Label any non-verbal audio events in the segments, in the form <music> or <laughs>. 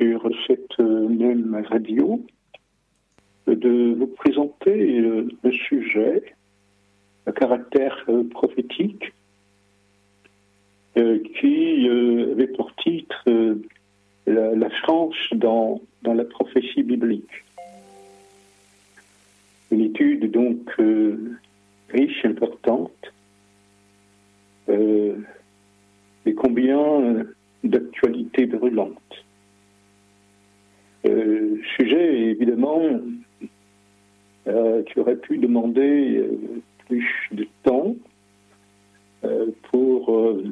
sur cette même radio de vous présenter le sujet à caractère prophétique qui avait pour titre la, France dans, la prophétie biblique. Une étude donc riche, importante, euh, et combien d'actualités brûlantes. Euh, sujet, évidemment, euh, qui aurait pu demander euh, plus de temps euh, pour euh,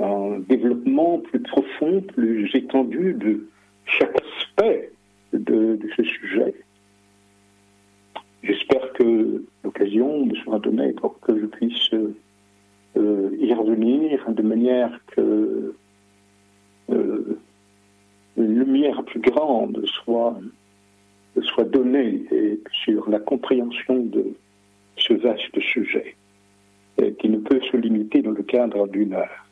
un développement plus profond, plus étendu de chaque aspect de, ce sujet. J'espère que l'occasion me sera donnée pour que je puisse euh, y revenir de manière que euh, une lumière plus grande soit, soit donnée sur la compréhension de ce vaste sujet qui ne peut se limiter dans le cadre d'une heure.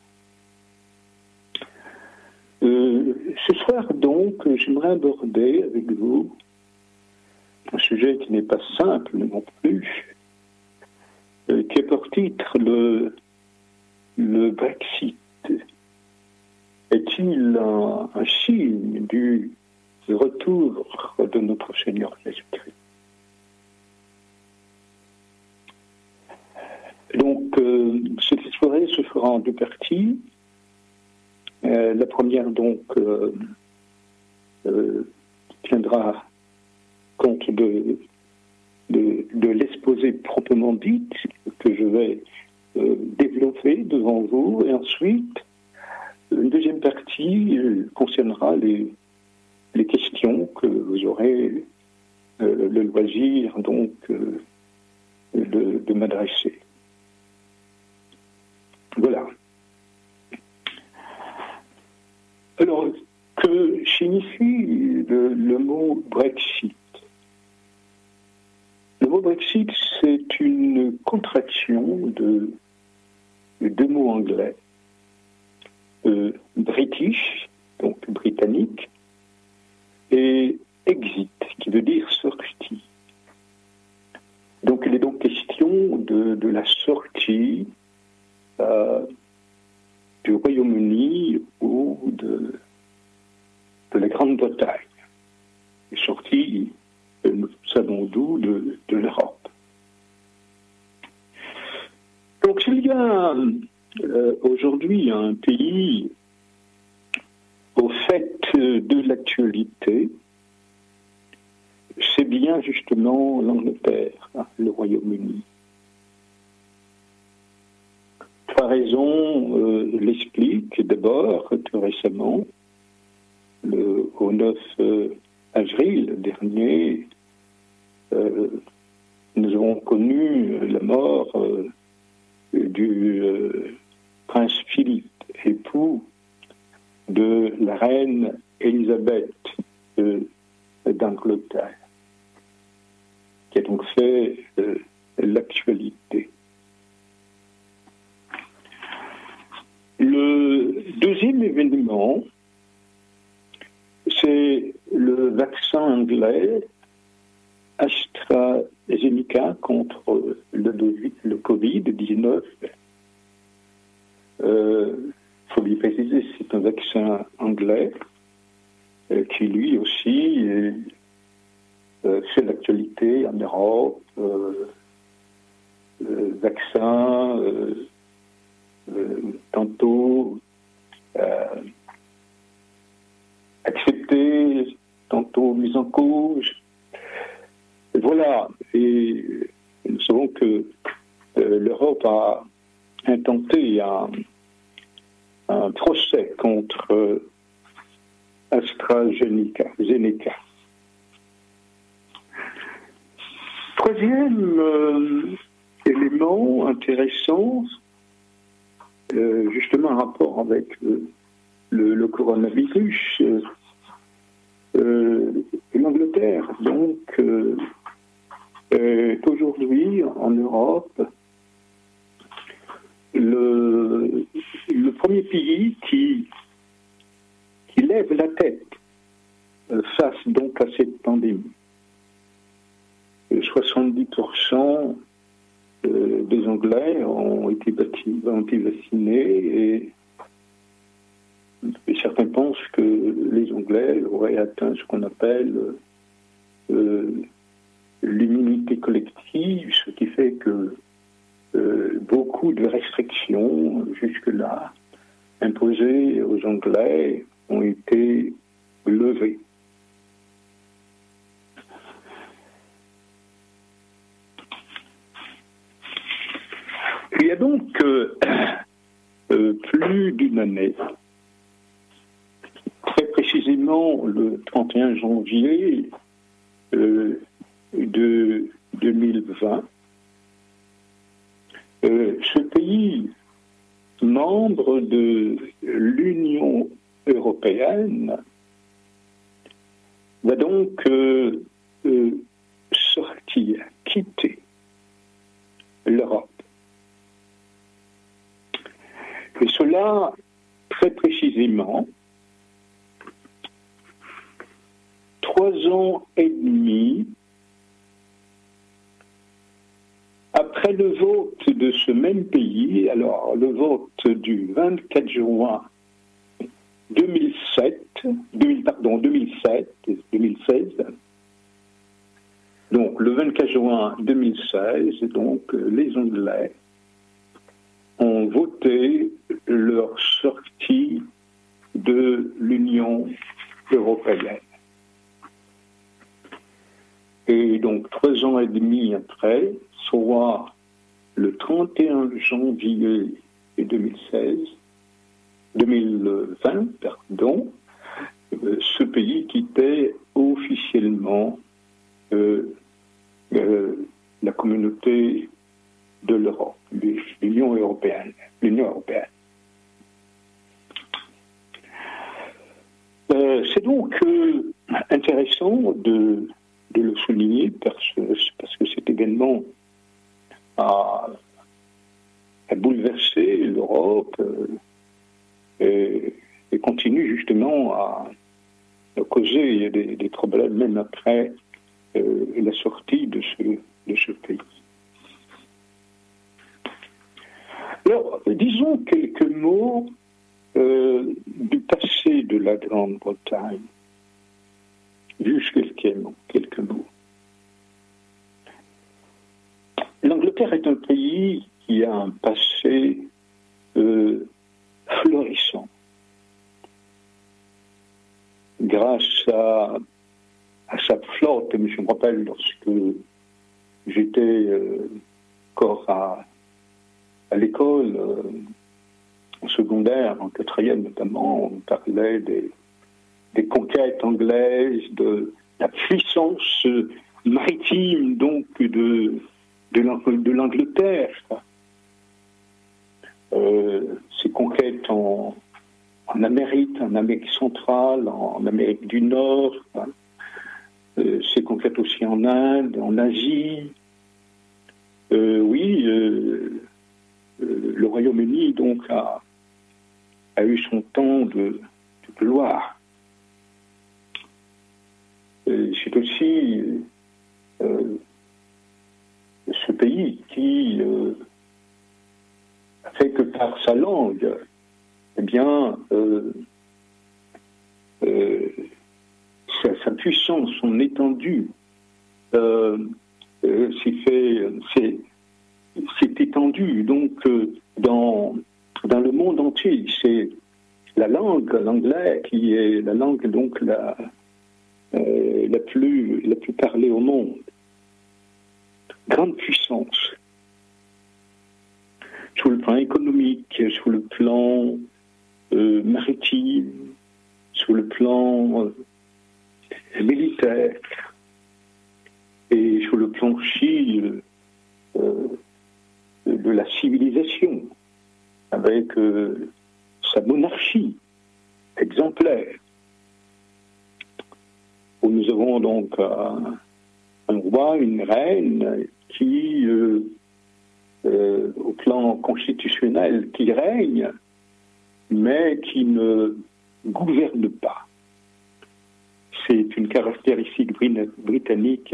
Euh, ce soir donc, j'aimerais aborder avec vous un sujet qui n'est pas simple non plus, euh, qui est pour titre le, le Brexit. Est-il un, signe du retour de notre Seigneur Jésus-Christ? Donc, euh, cette soirée se fera en deux parties. Euh, la première, donc, euh, tiendra compte de, l'exposé proprement dit que je vais développer devant vous. Et ensuite, une deuxième partie euh, concernera les, les, questions que vous aurez euh, le loisir donc de, de m'adresser. Voilà. Alors, que signifie le, mot Brexit? Le mot Brexit, c'est une contraction de, deux mots anglais. Euh, British, donc britannique, et exit, qui veut dire sortie. Donc il est donc question de, la sortie euh, du Royaume-Uni ou de, de la Grande-Bretagne. Sortie nous savons d'où, de, de l'Europe. Donc s'il y a euh, aujourd'hui un pays au fait de l'actualité, c'est bien justement l'Angleterre, hein, le Royaume-Uni. Trois raisons euh, l'expliquent. D'abord, tout récemment, le, au 9 euh, avril dernier, euh, nous avons connu la mort euh, du euh, prince Philippe, époux de la reine Élisabeth d'Angleterre, qui a donc fait l'actualité. Le deuxième événement, c'est le vaccin anglais AstraZeneca contre le Covid-19. Euh, faut lui préciser, c'est un vaccin anglais euh, qui lui aussi euh, fait l'actualité en Europe. vaccin, tantôt accepté, tantôt mis en cause. Voilà, et nous savons que euh, l'Europe a intenté un, un procès contre euh, AstraZeneca. Zeneca. Troisième euh, élément intéressant, euh, justement en rapport avec le coronavirus, l'Angleterre, donc, est aujourd'hui en Europe le, premier pays qui, lève la tête face donc à cette pandémie. 70% des Anglais ont été, ont été vaccinés et, certains pensent que les Anglais auraient atteint ce qu'on appelle l'immunité collective, ce qui fait que beaucoup de restrictions jusque-là imposées aux Anglais ont été levées. Il y a donc euh, <clears throat> euh, plus d'une année, très précisément le 31 janvier euh, de 2020, ce pays membre de l'Union européenne va donc euh, euh, sortir, quitter l'Europe. Et cela, très précisément, trois ans et demi après le vote de ce même pays, alors le vote du 24 juin 2007, 2000, pardon, 2007, 2016, donc le 24 juin 2016, donc les Anglais ont voté leur sortie de l'Union européenne. Et donc trois ans et demi après, soit le 31 janvier 2016, 2020, pardon, euh, ce pays quittait officiellement euh, euh, la communauté de l'Europe, l'Union européenne. L'Union européenne. C'est donc intéressant de, le souligner parce, parce que cet événement a, bouleversé l'Europe euh, et, continue justement à, causer des, problèmes même après euh, la sortie de ce, de ce pays. Alors, disons quelques mots euh, du passé de la Grande-Bretagne. Juste quelques mots. Quelques mots. L'Angleterre est un pays qui a un passé euh, florissant. Grâce à, sa flotte, je me rappelle lorsque j'étais euh, encore à, l'école, euh, en secondaire, en quatrième notamment, on parlait des, des conquêtes anglaises, de la puissance maritime donc de, de l'Angleterre. Euh, ces conquêtes en, Amérique, en Amérique centrale, en, Amérique du Nord, hein. euh, ces conquêtes aussi en Inde, en Asie. Euh, oui, le Royaume-Uni donc a, eu son temps de, gloire. C'est aussi ce pays qui euh, fait que par sa langue, eh bien, euh, euh, sa, puissance, son étendue, s'est fait, c'est étendu. Donc, dans, dans le monde entier, c'est la langue, l'anglais, qui est la langue donc la, la, plus, la plus parlée au monde grande puissance sur le plan économique, sur le plan euh, maritime, sur le plan euh, militaire et sur le plan aussi euh, de la civilisation, avec sa monarchie exemplaire, où nous avons donc roi, une reine qui, euh, euh, au plan constitutionnel, qui règne, mais qui ne gouverne pas. c'est une caractéristique britannique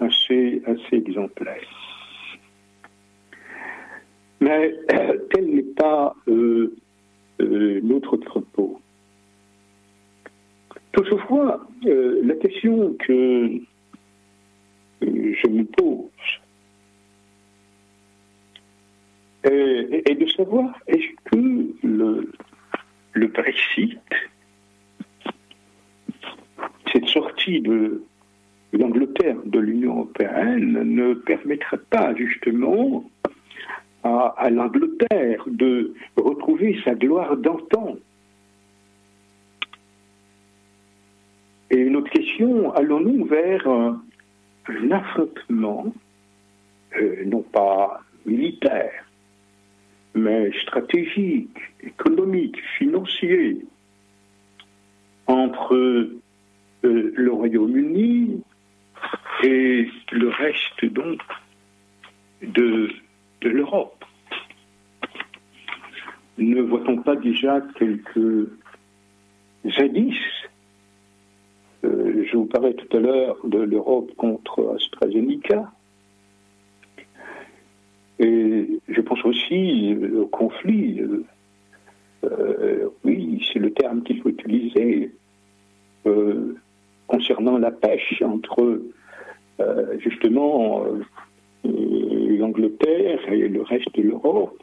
assez, assez exemplaire. Mais <coughs> tel n'est pas euh, euh, notre propos. Toutefois, la question que je me pose est, de savoir est-ce que le, le Brexit, cette sortie de l'Angleterre de l'Union européenne, ne permettra pas justement à, l'Angleterre de retrouver sa gloire d'antan? Et une autre question, allons-nous vers un, affrontement, euh, non pas militaire, mais stratégique, économique, financier, entre euh, le Royaume-Uni et le reste donc de de l'Europe. Ne voit-on pas déjà quelques jadis euh, Je vous parlais tout à l'heure de l'Europe contre AstraZeneca. Et je pense aussi au conflit. Euh, euh, oui, c'est le terme qu'il faut utiliser concernant la pêche entre justement l'Angleterre et le reste de l'Europe,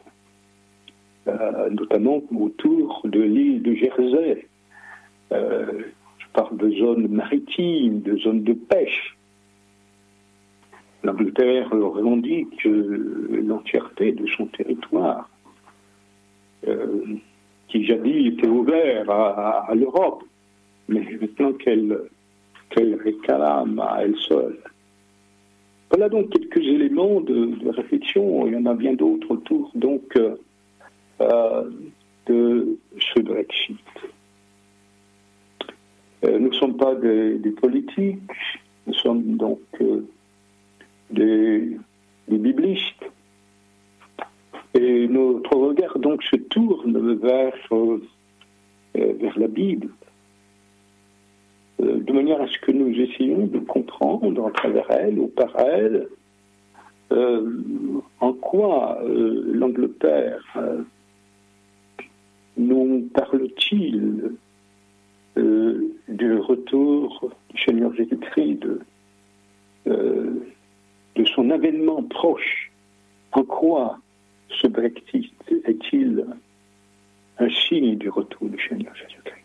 euh, notamment autour de l'île de Jersey. Euh, je parle de zones maritimes, de zones de pêche. L'Angleterre revendique euh, l'entièreté de son territoire, qui jadis était ouvert à, l'Europe, mais maintenant qu'elle réclame à elle seule. Voilà donc quelques éléments de, réflexion. Il y en a bien d'autres autour donc euh, euh, de ce Brexit. Euh, nous ne sommes pas des, politiques, nous sommes donc des, des, biblistes. Et notre regard donc se tourne vers, vers la Bible de manière à ce que nous essayons de comprendre à travers elle ou par elle euh, en quoi euh, l'Angleterre euh, nous parle-t-il retour du Seigneur Jésus-Christ, de, de son avènement proche En quoi ce Brexit est-il un signe du retour du Seigneur Jésus-Christ?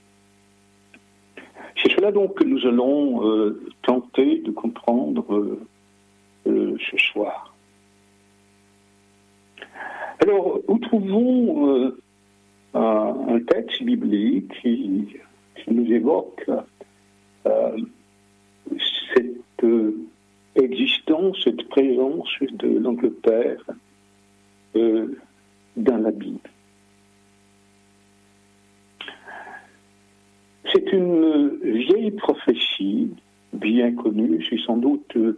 C'est cela donc que nous allons euh, tenter de comprendre euh, euh, ce soir. Alors, nous trouvons un, texte biblique qui, nous évoque cette existence, cette présence de l'Angleterre dans la Bible. C'est une vieille prophétie, bien connue, c'est sans doute euh,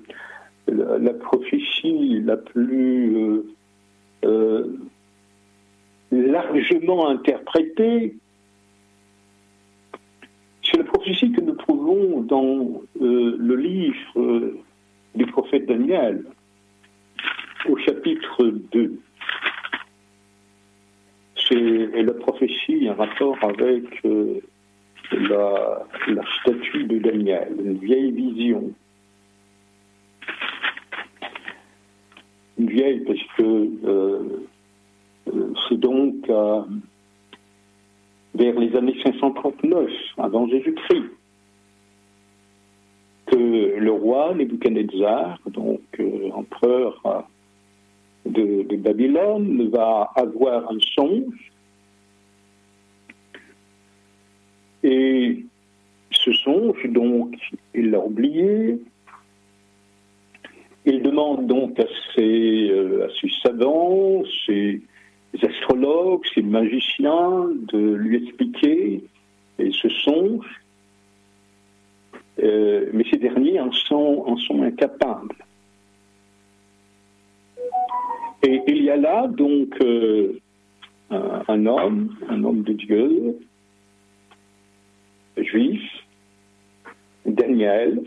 la, prophétie la plus euh, euh, largement interprétée. C'est la prophétie dans le livre du prophète Daniel, au chapitre 2. C'est la prophétie en rapport avec la, statue de Daniel, une vieille vision. Une vieille parce que euh, euh, c'est donc euh, vers les années 539 avant Jésus-Christ le roi Nebuchadnezzar, donc empereur de, de Babylone, va avoir un songe Et ce songe, donc, il l'a oublié. Il demande donc à ses, euh, savants, ses astrologues, ses magiciens de lui expliquer ce songe. Euh, mais ces derniers en sont, incapables. Et il y a là donc euh, un, homme, un homme de Dieu, juif, Daniel,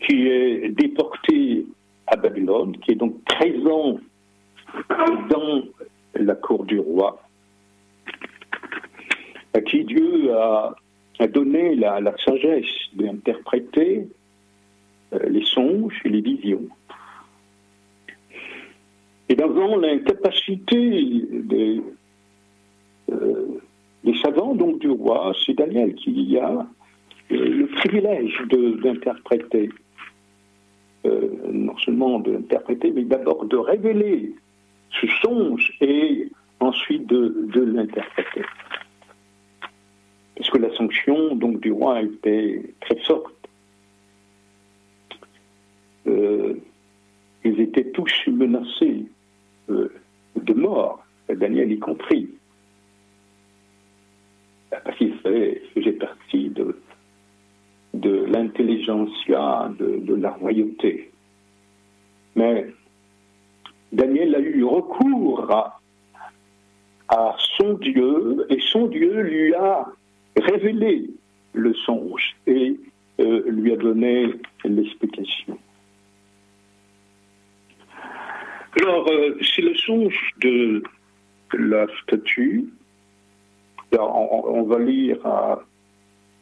qui est déporté à Babylone, qui est donc présent dans la cour du roi, à qui Dieu a, donné la, sagesse d'interpréter euh, les songes et les visions. Et devant l'incapacité des, euh, des savants donc du roi, c'est Daniel qui a euh, le privilège d'interpréter, non seulement d'interpréter, mais d'abord de révéler ce songe et ensuite de l'interpréter. Parce que la sanction donc du roi était très forte. Euh, ils étaient tous menacés euh, de mort, Daniel y compris, parce qu'il faisait partie de, de l'intelligentsia de, de la royauté. Mais Daniel a eu recours à, son Dieu et son Dieu lui a révélé le songe et euh, lui a donné l'explication. Alors, euh, c'est le songe de la statue. on, va lire euh,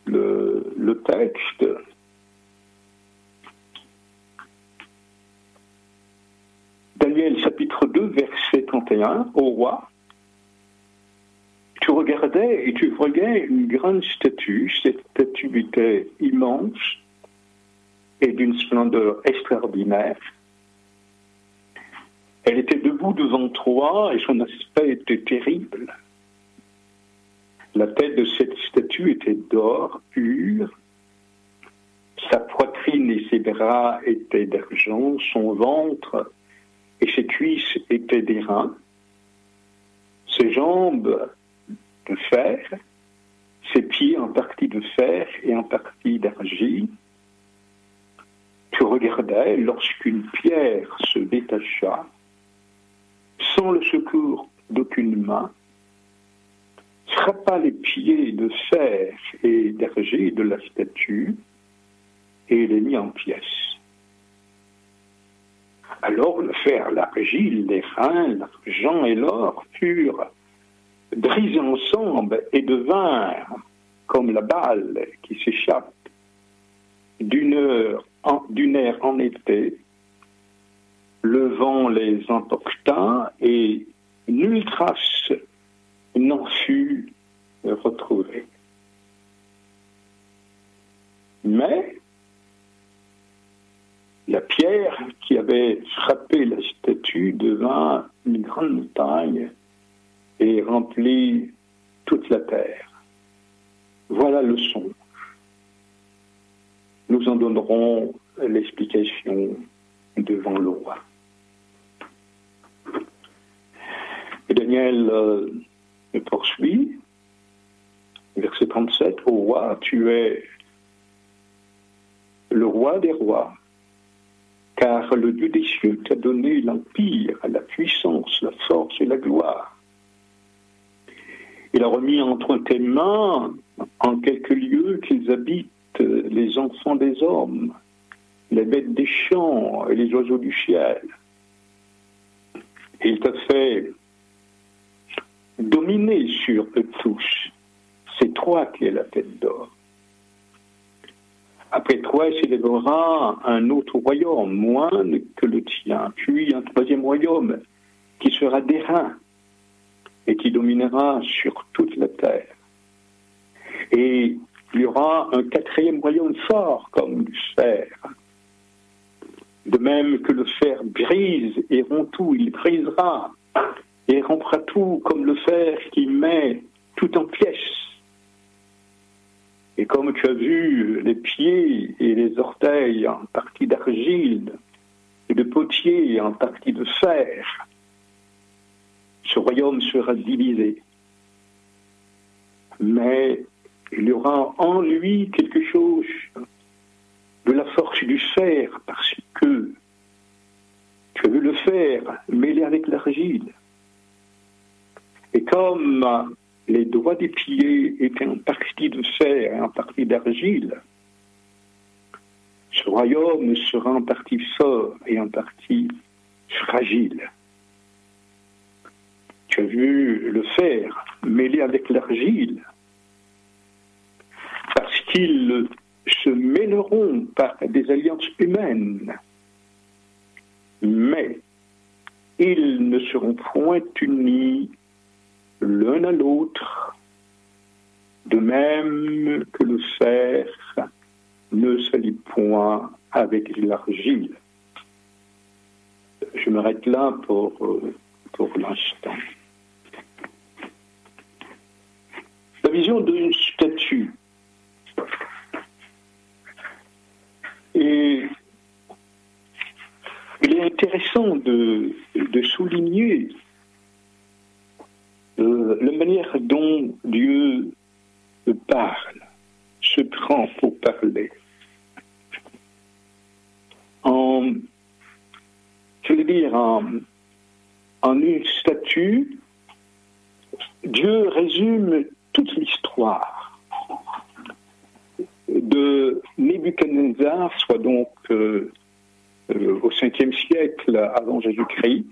le, le texte. Daniel chapitre 2, verset 31, au roi, tu regardais et tu voyais une grande statue. Cette statue était immense et d'une splendeur extraordinaire. Elle était debout devant toi et son aspect était terrible. La tête de cette statue était d'or pur. Sa poitrine et ses bras étaient d'argent, son ventre et ses cuisses étaient des reins, ses jambes de fer, ses pieds en partie de fer et en partie d'argile. Tu regardais lorsqu'une pierre se détacha, sans le secours d'aucune main, frappa les pieds de fer et d'argile de la statue et les mit en pièces. Alors le fer, l'argile, les reins, l'argent et l'or furent brisés ensemble et devinrent comme la balle qui s'échappe d'une heure d'une air en été. Le vent les emporta et nulle trace n'en fut retrouvée. Mais la pierre qui avait frappé la statue devint une grande montagne et remplit toute la terre. Voilà le son. Nous en donnerons l'explication devant le roi. Et Daniel euh, poursuit, verset 37, Au roi, tu es le roi des rois car le Dieu des cieux t'a donné l'empire, la puissance, la force et la gloire. Il a remis entre tes mains, en quelques lieux qu'ils habitent, les enfants des hommes, les bêtes des champs et les oiseaux du ciel. Il t'a fait dominer sur eux tous. C'est toi qui es la tête d'or. Après toi s'élèvera un autre royaume, moindre que le tien, puis un troisième royaume qui sera d'airain et qui dominera sur toute la terre. Et il y aura un quatrième royaume fort comme du fer. De même que le fer brise et rompt tout, il brisera et rompra tout comme le fer qui met tout en pièces. Et comme tu as vu les pieds et les orteils en partie d'argile et de potier en partie de fer, ce royaume sera divisé. Mais il y aura en lui quelque chose de la force du fer, parce que tu as vu le fer mêlé avec l'argile. Et comme les doigts des pieds étaient en partie de fer et en partie d'argile, ce royaume sera en partie fort et en partie fragile. As vu le fer mêlé avec l'argile, parce qu'ils se mêleront par des alliances humaines, mais ils ne seront point unis l'un à l'autre, de même que le fer ne s'allie point avec l'argile. Je m'arrête là pour, euh, pour l'instant. La vision d'une statue. Et il est intéressant de, souligner euh, la manière dont Dieu parle, se prend pour parler. En, je veux dire, en une statue, Dieu résume toute l'histoire de Nebuchadnezzar, soit donc euh, euh, au 5e siècle avant Jésus-Christ,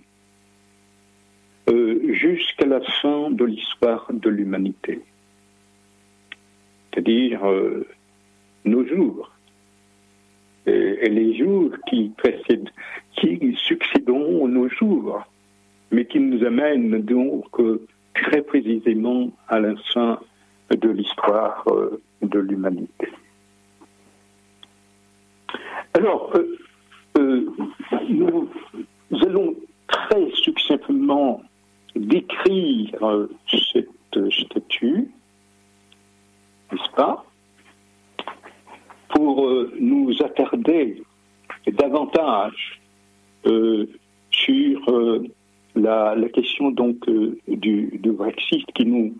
euh, jusqu'à la fin de l'histoire de l'humanité. C'est-à-dire nos jours. Et, les jours qui précèdent, qui succédons nos jours, mais qui nous amènent donc très précisément à la fin de l'histoire de l'humanité. Alors, nous allons très succinctement décrire cette statue, n'est-ce pas, pour euh, nous attarder davantage euh, sur euh, la, question donc du, du, Brexit qui nous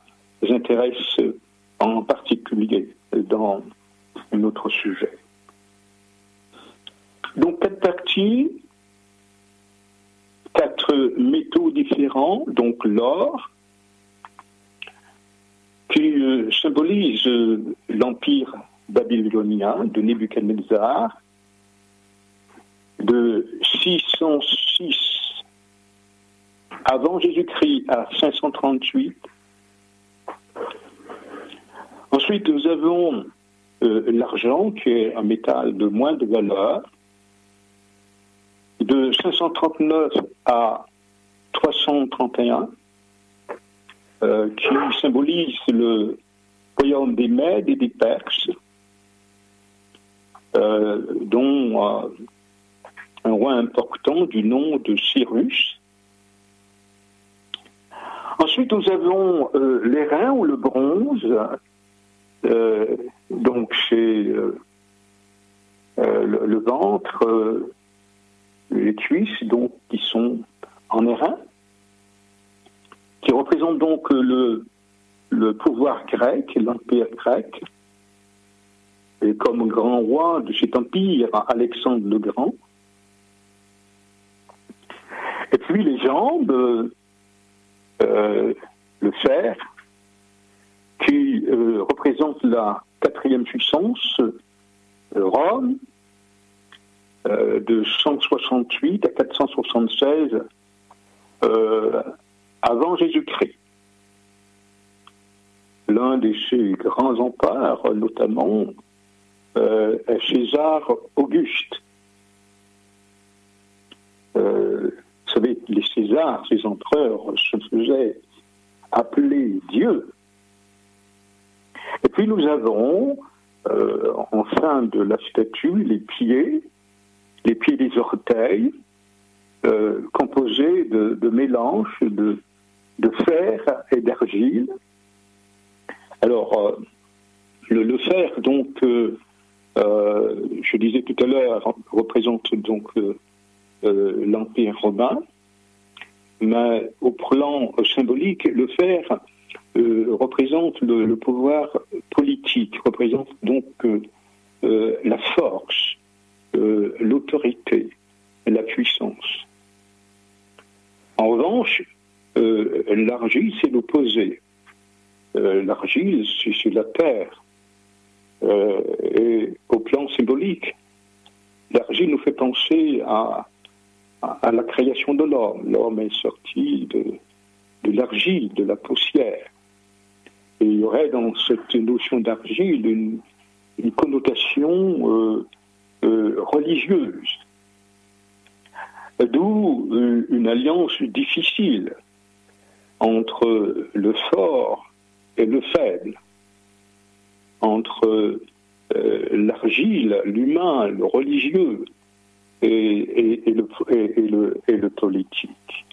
intéresse en particulier dans notre sujet. Donc quatre parties, quatre métaux différents, donc l'or, qui euh, symbolise euh, l'empire babylonien de Nebuchadnezzar, de 606 avant Jésus-Christ à 538. Ensuite, nous avons euh, l'argent, qui est un métal de moins de valeur, de 539 à 331, euh, qui symbolise le royaume des Mèdes et des Perses, euh, dont un roi important du nom de Cyrus. Ensuite, nous avons l'airain ou le bronze, donc c'est le, ventre, les cuisses, donc, qui sont en airain, qui représentent donc le, pouvoir grec, l'empire grec, et comme grand roi de cet empire, Alexandre le Grand. Et puis les jambes, euh, le fer, qui euh, représente la quatrième puissance, euh, Rome, euh, de 168 à 476 euh, avant Jésus-Christ. L'un de ces grands empereurs, notamment euh, César Auguste. Vous savez, les Césars, ces empereurs, se faisaient appeler Dieu. Et puis nous avons, en fin de la statue, les pieds les pieds des orteils, euh, composés de, mélanges de, fer et d'argile. Alors, euh, le, fer, donc, euh, je disais tout à l'heure, représente donc l'Empire romain, mais au plan symbolique, le fer représente le, pouvoir politique, représente donc la force, euh, l'autorité, la puissance. En revanche, euh, l'argile, c'est l'opposé. l'argile, c'est la terre. et au plan symbolique, l'argile nous fait penser à, à, la création de l'homme. L'homme est sorti de, l'argile, de la poussière. Il y aurait dans cette notion d'argile une, une, connotation euh, euh, religieuse. D'où euh, une alliance difficile entre le fort et le faible, entre l'argile, l'humain, le religieux et, et, le, et, le, politique.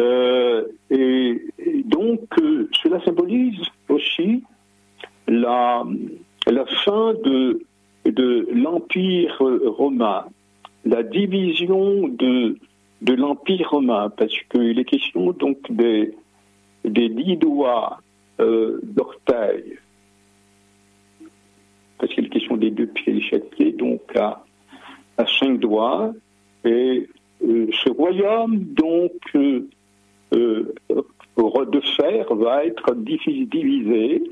Euh, et, donc, euh, cela symbolise aussi la, la fin de, de l'Empire romain, la division de, de l'Empire romain, parce qu'il est question donc des, des dix doigts euh, d'orteil, parce qu'il des deux pieds, pied, donc à, à cinq doigts, et ce royaume, donc, euh, de fer va être divisé.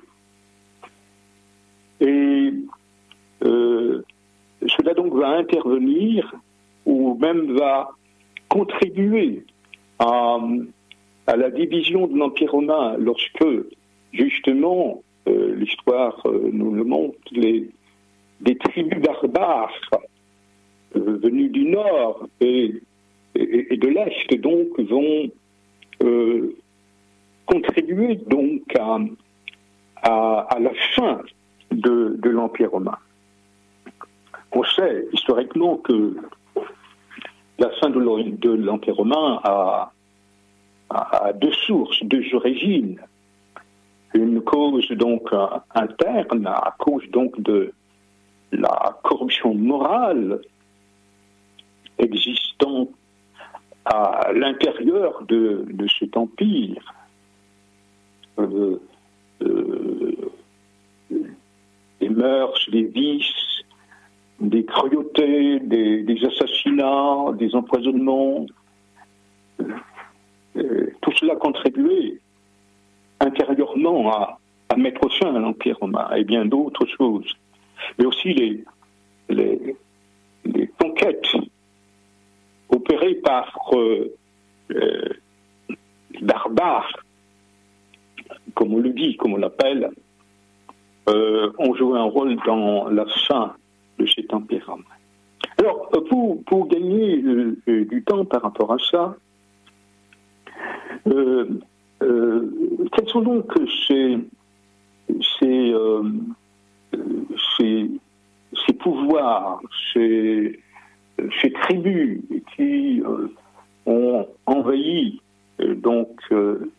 Et euh, cela donc va intervenir ou même va contribuer à, à la division de l'Empire romain lorsque justement euh, l'histoire nous le montre, les, des tribus barbares venues du nord et, de l'est donc vont euh, contribuer donc à, la fin de, de l'Empire romain. On sait historiquement que la fin de l'Empire romain a, a, deux sources, deux origines. Une cause donc interne, à cause donc de la corruption morale existante à l'intérieur de, cet empire. Euh, euh, des mœurs, des vices, des cruautés, des, assassinats, des empoisonnements. Euh, tout cela contribuait intérieurement à mettre fin à l'Empire romain et bien d'autres choses. Mais aussi les, les, les conquêtes opérés par euh, euh, barbares, comme on le dit, comme on l'appelle, euh, ont joué un rôle dans la fin de cet empire. Alors, pour, pour gagner du temps par rapport à ça, quels sont donc ces, ces, ces, pouvoirs, ces, ces tribus qui euh, ont envahi euh, donc euh,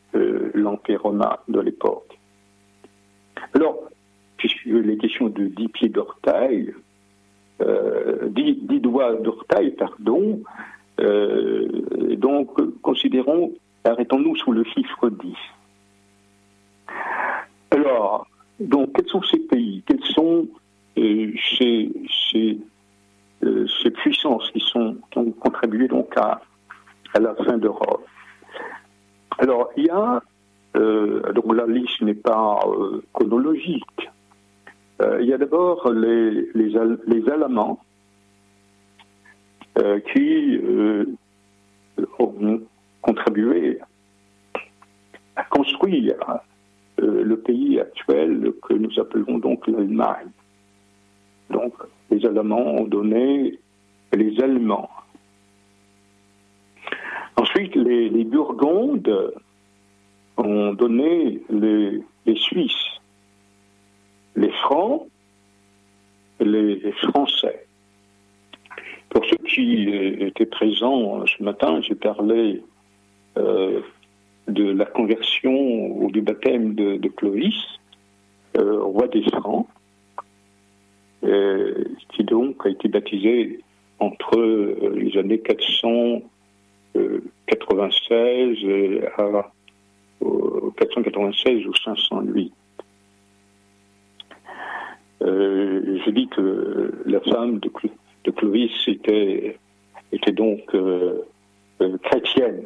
l'Empire romain de l'époque. Alors, puisque les questions de dix pieds d'orteil, dix, doigts d'orteil, pardon, donc considérons, arrêtons-nous sous le chiffre 10. Alors, donc, quels sont ces pays? Quels sont ces, ces euh, ces puissances qui, sont, ont contribué donc à, la fin de Rome. Alors, il y a, euh, donc la liste n'est pas euh, chronologique, il y a d'abord les, les, les, Allemands qui ont contribué à construire le pays actuel que nous appelons donc l'Allemagne. Donc, les Allemands ont donné les Allemands. Ensuite, les, Burgondes ont donné les, Suisses, les Francs, les Français. Pour ceux qui étaient présents ce matin, j'ai parlé euh, de la conversion ou du baptême de, Clovis, euh, roi des Francs. Euh, qui donc a été baptisé entre euh, les années 496 euh, à 496 ou 508. je dis que la femme de, Clovis était, donc chrétienne.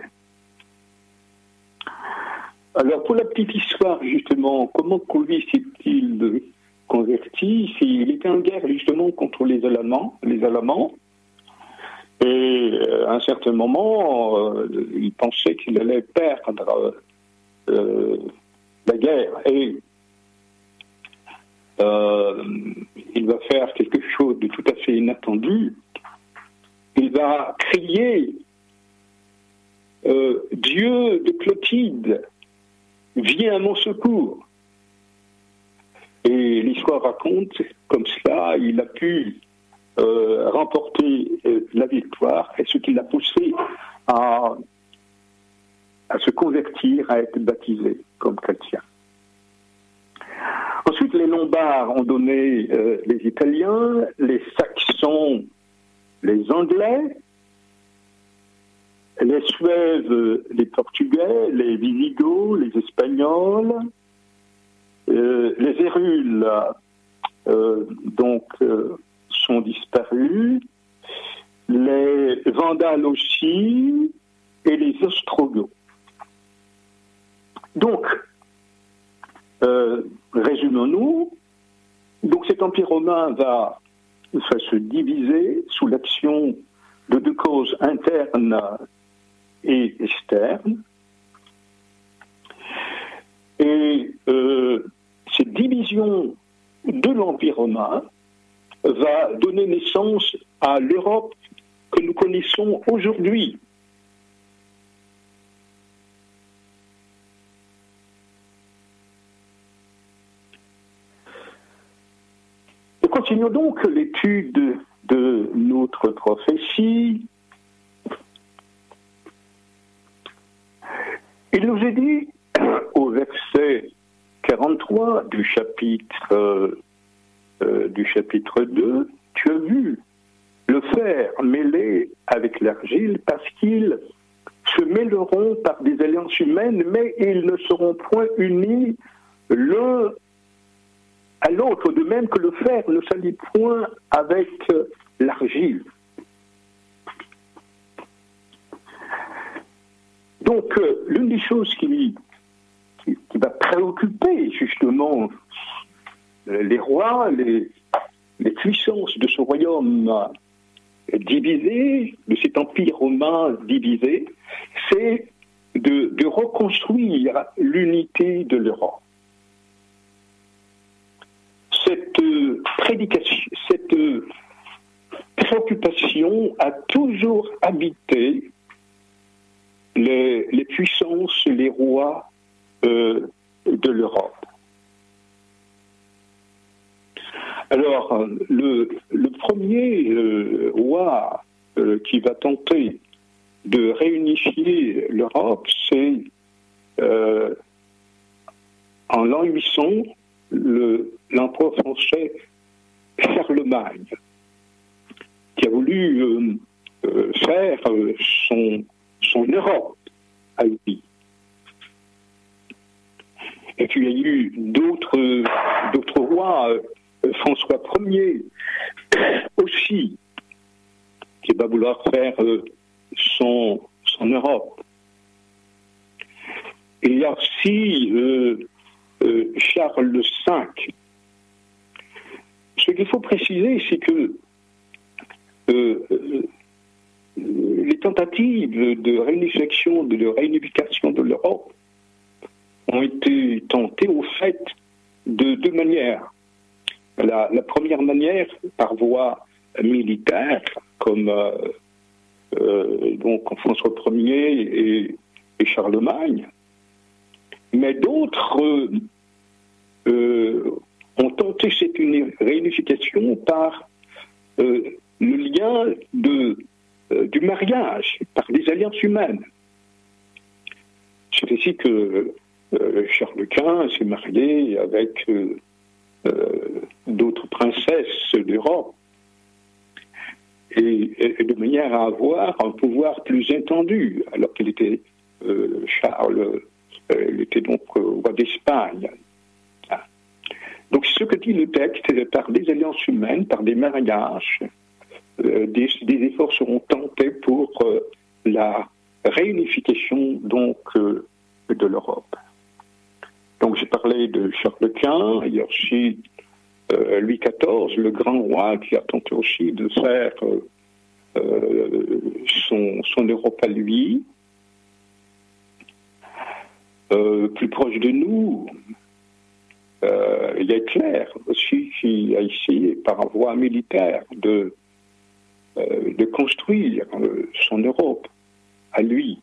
Alors, pour la petite histoire, justement, comment Clovis s'est-il converti Il était en guerre, justement, contre les Allemands. Les Allemands. Et à un certain moment, il pensait qu'il allait perdre la guerre. Et euh, il va faire quelque chose de tout à fait inattendu. Il va crier euh, Dieu de Clotilde, viens à mon secours. Et l'histoire raconte comme cela, il a pu euh, remporter la victoire et ce qui l'a poussé à, se convertir, à être baptisé comme chrétien. Ensuite, les Lombards ont donné euh, les Italiens, les Saxons, les Anglais, les Suèves, les Portugais, les Visigoths, les Espagnols, euh, les Hérules, euh, donc, sont disparus, les Vandales aussi, et les Ostrogoths. Donc, euh, résumons-nous. Donc cet empire romain va, se diviser sous l'action de deux causes internes et externes. Et euh, cette division de l'empire romain va donner naissance à l'Europe que nous connaissons aujourd'hui. continuons donc l'étude de notre prophétie. Il nous est dit au verset 43 du chapitre, euh, du chapitre 2, tu as vu le fer mêlé avec l'argile parce qu'ils se mêleront par des alliances humaines, mais ils ne seront point unis l'un à l'autre, de même que le fer ne s'allie point avec euh, l'argile. Donc, euh, l'une des choses qui, qui, va préoccuper justement les rois, les, puissances de ce royaume divisé, de cet empire romain divisé, c'est de reconstruire l'unité de l'Europe. Cette euh, prédication, cette euh, préoccupation a toujours habité les, puissances, les rois euh, de l'Europe. Alors, le, premier roi qui va tenter de réunifier l'Europe, c'est en l'an 800 l'empereur français Charlemagne, qui a voulu euh, euh, faire euh, son, son Europe à lui. Et puis il y a eu d'autres, rois, François Ier <coughs> aussi, qui va vouloir faire son, son Europe. il y a aussi euh, Charles V. Ce qu'il faut préciser, c'est que euh, euh, les tentatives de réunification, de réunification de l'Europe ont été tentées au fait de deux manières. La, première manière, par voie militaire, comme donc François Ier et Charlemagne, mais d'autres euh, euh, ont tenté cette réunification par euh, le lien du mariage, par des alliances humaines. C'est ainsi que Charles Quint s'est marié avec d'autres princesses d'Europe, et, de manière à avoir un pouvoir plus étendu, alors qu'il était Charles euh, il était donc euh, roi d'Espagne. Ah. Donc ce que dit le texte, par des alliances humaines, par des mariages, euh, des, efforts seront tentés pour la réunification donc de l'Europe. Parlé de Charles Quint, il y a aussi Louis XIV, le grand roi, qui a tenté aussi de faire son, son Europe à lui. plus proche de nous, euh, il est clair aussi qui a essayé par voie militaire de, euh, de construire euh, son Europe à lui.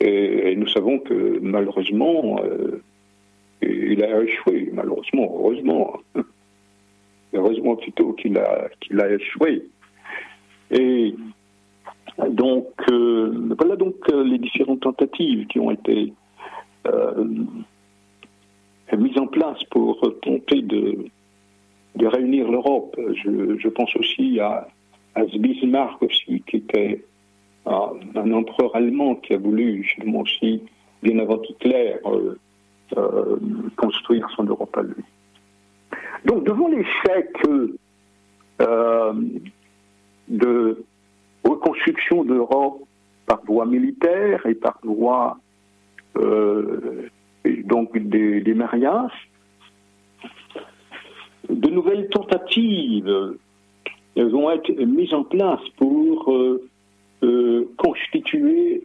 Et, nous savons que malheureusement, il a échoué, malheureusement, heureusement. <laughs> heureusement plutôt qu'il a, qu'il a échoué. Et donc, voilà donc les différentes tentatives qui ont été mise en place pour tenter de, de réunir l'Europe. Je, pense aussi à, à Bismarck aussi, qui était un, empereur allemand qui a voulu justement aussi, bien avant Hitler, euh, euh, construire son Europe à lui. Donc devant l'échec euh, de reconstruction d'Europe par voie militaire et par voie donc des, mariages, de nouvelles tentatives vont être mises en place pour euh, constituer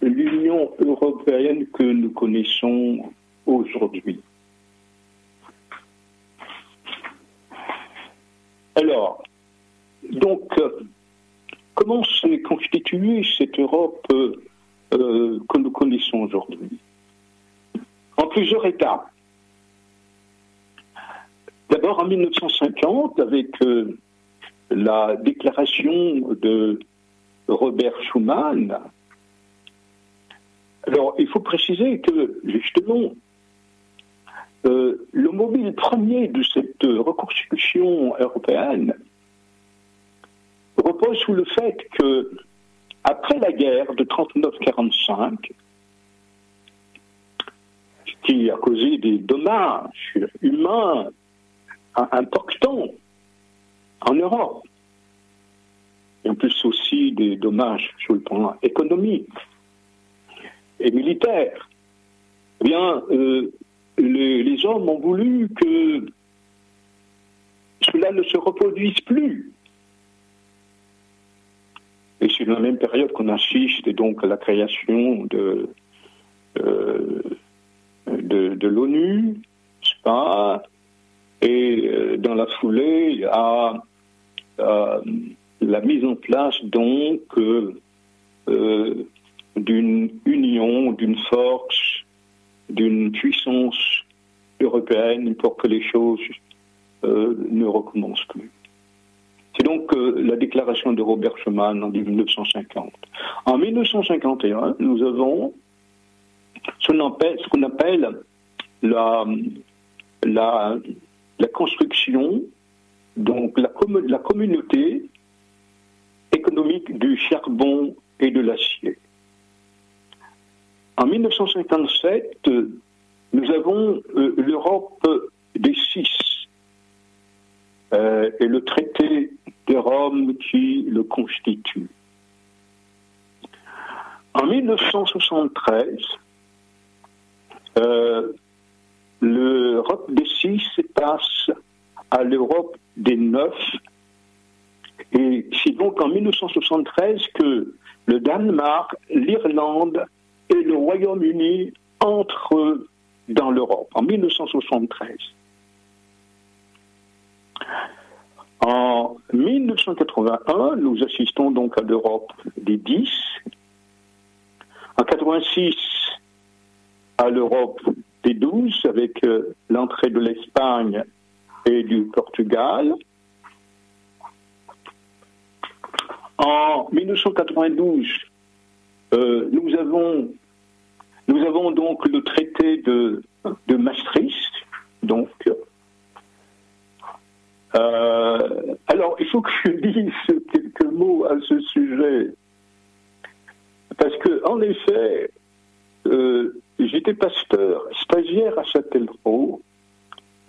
l'Union européenne que nous connaissons aujourd'hui. Alors, donc, comment s'est constituée cette Europe euh, que nous connaissons aujourd'hui? En plusieurs étapes. D'abord en 1950, avec euh, la déclaration de Robert Schuman. Alors, il faut préciser que, justement, euh, le mobile premier de cette reconstruction européenne repose sous le fait que, après la guerre de 39-45, qui a causé des dommages humains importants en Europe. Et en plus aussi des dommages sur le plan économique et militaire. Eh bien, euh, les, hommes ont voulu que cela ne se reproduise plus. Et c'est dans la même période qu'on assiste donc à la création de, euh, l'ONU, et euh, dans la foulée à, la mise en place donc euh, d'une union, d'une force, d'une puissance européenne pour que les choses euh, ne recommencent plus. C'est donc la déclaration de Robert Schuman en 1950. En 1951, nous avons ce qu'on appelle, la, construction, donc la communauté économique du charbon et de l'acier. En 1957, nous avons euh, l'Europe des six euh, et le traité de Rome qui le constitue. En 1973, euh, l'Europe des six passe à l'Europe des neuf. Et c'est donc en 1973 que le Danemark, l'Irlande et le Royaume-Uni entrent dans l'Europe, en 1973. En 1981, nous assistons donc à l'Europe des dix. En 86, à l'Europe des douze avec euh, l'entrée de l'Espagne et du Portugal. En 1992, euh, nous, avons, nous avons donc le traité de, de Maastricht. Donc, euh, alors, il faut que je dise quelques mots à ce sujet. Parce que, en effet, j'étais pasteur, stagiaire à Châtellerault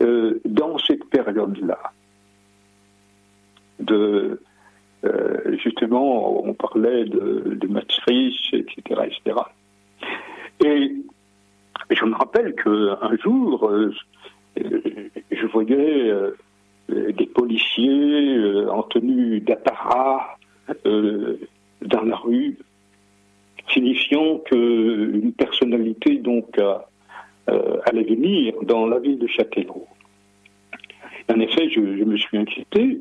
euh, dans cette période-là. De, euh, justement, on parlait de, de etc., etc. Et je me rappelle qu'un jour, je voyais des policiers en tenue d'apparat dans la rue, signifiant qu'une personnalité donc allait venir dans la ville de Châtellerault. En effet, je, me suis inquiété,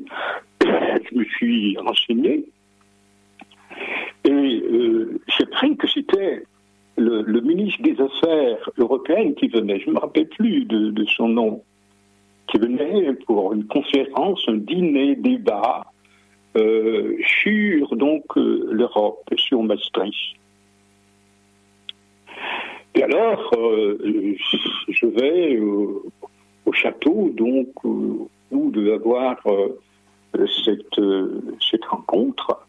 je me suis renseigné, et euh, j'ai appris que c'était le, ministre des Affaires européennes qui venait, je ne me rappelle plus de, son nom, qui venait pour une conférence, un dîner, débat euh, sur donc euh, l'Europe, sur Maastricht. Et alors, je vais au château, donc, où devait avoir cette, cette rencontre.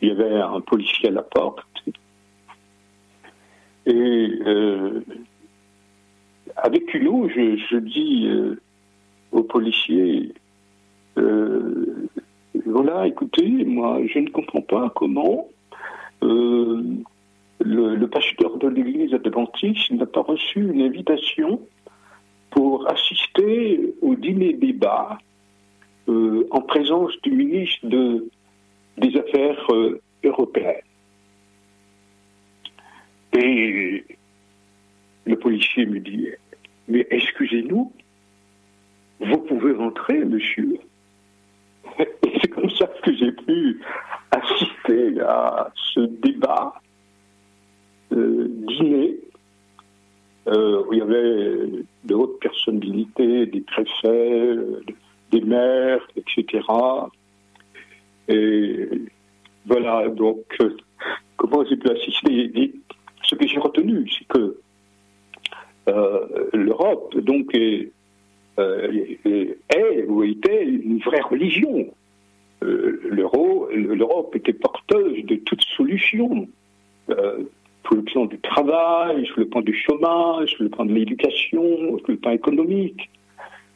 Il y avait un policier à la porte. Et euh, avec culot, je, je dis euh, au policier, euh, voilà, écoutez, moi, je ne comprends pas comment le, le, pasteur de l'église adventiste n'a pas reçu une invitation pour assister au dîner débat euh, en présence du ministre de, des Affaires euh, européennes. Et le policier me dit, mais excusez-nous, vous pouvez rentrer, monsieur. <laughs> Et c'est comme ça que j'ai pu assister à ce débat, euh, dîner, où il y avait de hautes personnalités, des préfets, des maires, etc. Et voilà, donc, euh, comment j'ai pu assister? Ce que j'ai retenu, c'est que euh, l'Europe, donc, est, est, ou était une vraie religion. L'Europe était porteuse de toutes solutions sur le plan du travail, sur le plan du chômage, sur le plan de l'éducation, sur le plan économique,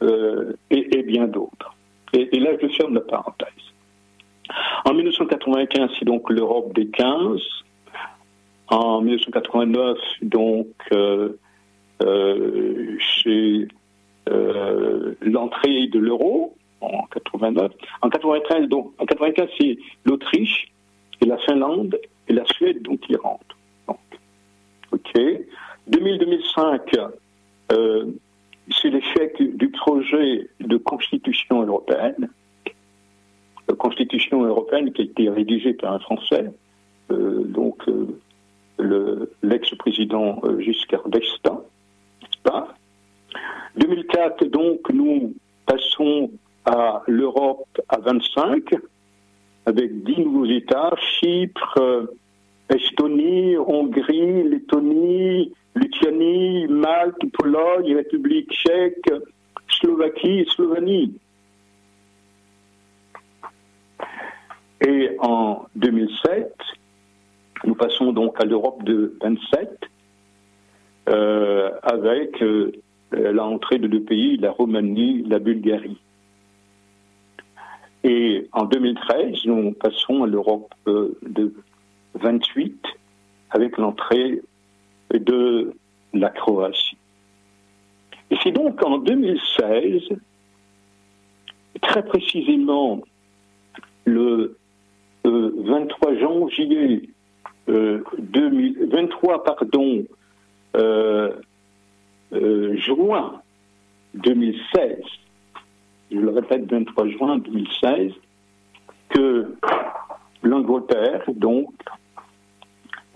euh, et, bien d'autres. Et, là, je ferme la parenthèse. En 1995, c'est donc l'Europe des 15. En 1989, donc, euh, euh, c'est l'entrée de l'euro en 89. En 93, donc, en 95, c'est l'Autriche et la Finlande et la Suède donc qui rentrent. OK. 2000-2005, euh, c'est l'échec du projet de constitution européenne. Constitution européenne qui a été rédigée par un Français, euh, donc euh, l'ex-président Giscard d'Estaing, n'est-ce pas? 2004, donc, nous passons à l'Europe à 25, avec 10 nouveaux États, Chypre, Estonie, Hongrie, Lettonie, Lituanie, Malte, Pologne, République tchèque, Slovaquie et Slovénie. Et en 2007, nous passons donc à l'Europe de 27, euh, avec euh, l'entrée de deux pays, la Roumanie, la Bulgarie. Et en 2013, nous passons à l'Europe euh, de 28 avec l'entrée de la Croatie. Et c'est donc en 2016, très précisément le 23 euh, janvier 2023, euh, pardon, euh, juin 2016, je le répète, 23 juin 2016, que l'Angleterre, donc,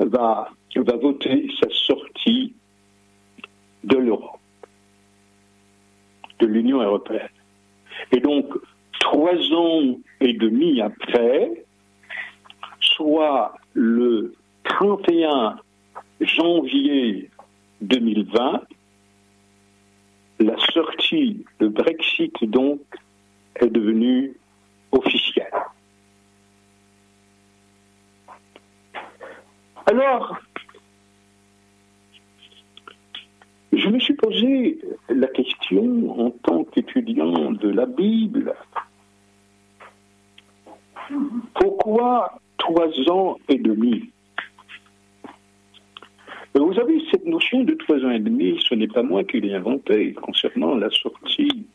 va, voter sa sortie de l'Europe, de l'Union européenne. Et donc, trois ans et demi après, soit le 31 janvier 2020, la sortie, le Brexit donc, est devenue officielle. Alors, je me suis posé la question en tant qu'étudiant de la Bible, pourquoi trois ans et demi? Vous avez cette notion de trois ans et demi, ce n'est pas moi qui l'ai inventé concernant la sortie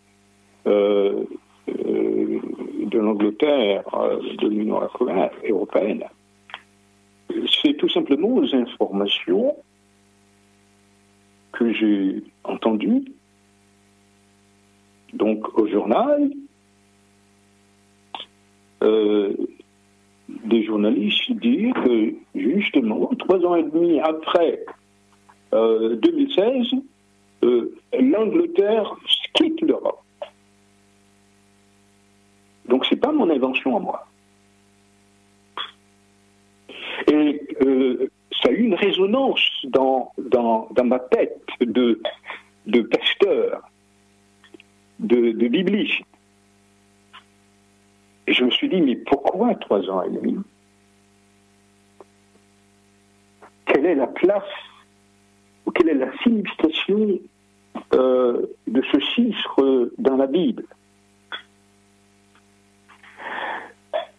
euh, euh, de l'Angleterre euh, de l'Union européenne. C'est tout simplement aux informations que j'ai entendues, donc au journal, des journalistes dire que justement, trois ans et demi après 2016, l'Angleterre quitte l'Europe. Donc c'est pas mon invention à moi. Et euh, ça a eu une résonance dans, dans, ma tête de, de pasteur, de, de bibliste. Et je me suis dit, mais pourquoi trois ans et demi? Quelle est la place ou quelle est la signification euh, de ce chiffre dans la Bible?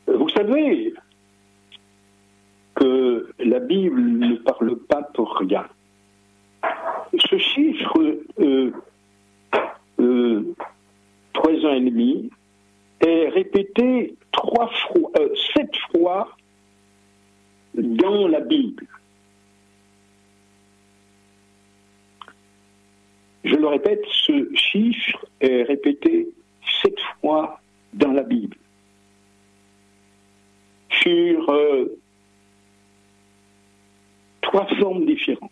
Vous savez que la Bible ne parle pas pour rien. Ce chiffre, euh, euh, trois ans et demi, est répété fois, euh, sept fois dans la Bible. Je le répète, ce chiffre est répété sept fois dans la Bible sur euh, trois formes différentes.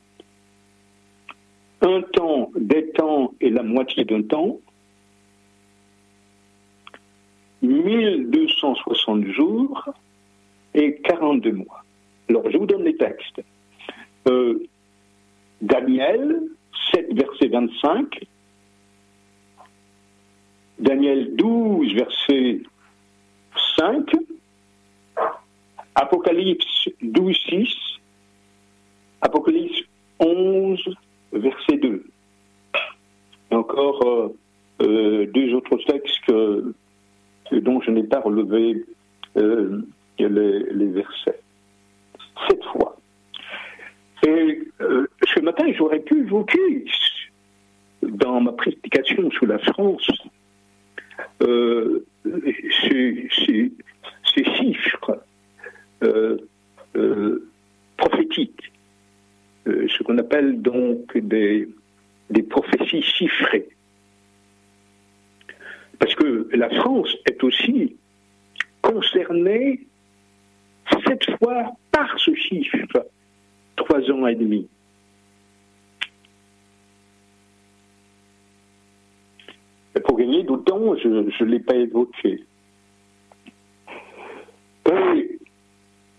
Un temps, des temps et la moitié d'un temps, 1260 jours et 42 mois. Alors, je vous donne les textes. Euh, Daniel 7, verset 25. Daniel 12, verset 5. Apocalypse 12, 6, Apocalypse 11, verset 2. Et encore euh, euh, deux autres textes dont je n'ai pas relevé euh, les, versets. Cette fois. Et ce matin, j'aurais pu évoquer dans ma prédication sur la France ces, chiffres prophétiques, euh, ce qu'on appelle donc des, des prophéties chiffrées. Parce que la France est aussi concernée cette fois par ce chiffre, trois ans et demi. Et pour gagner d'autant, je ne l'ai pas évoqué.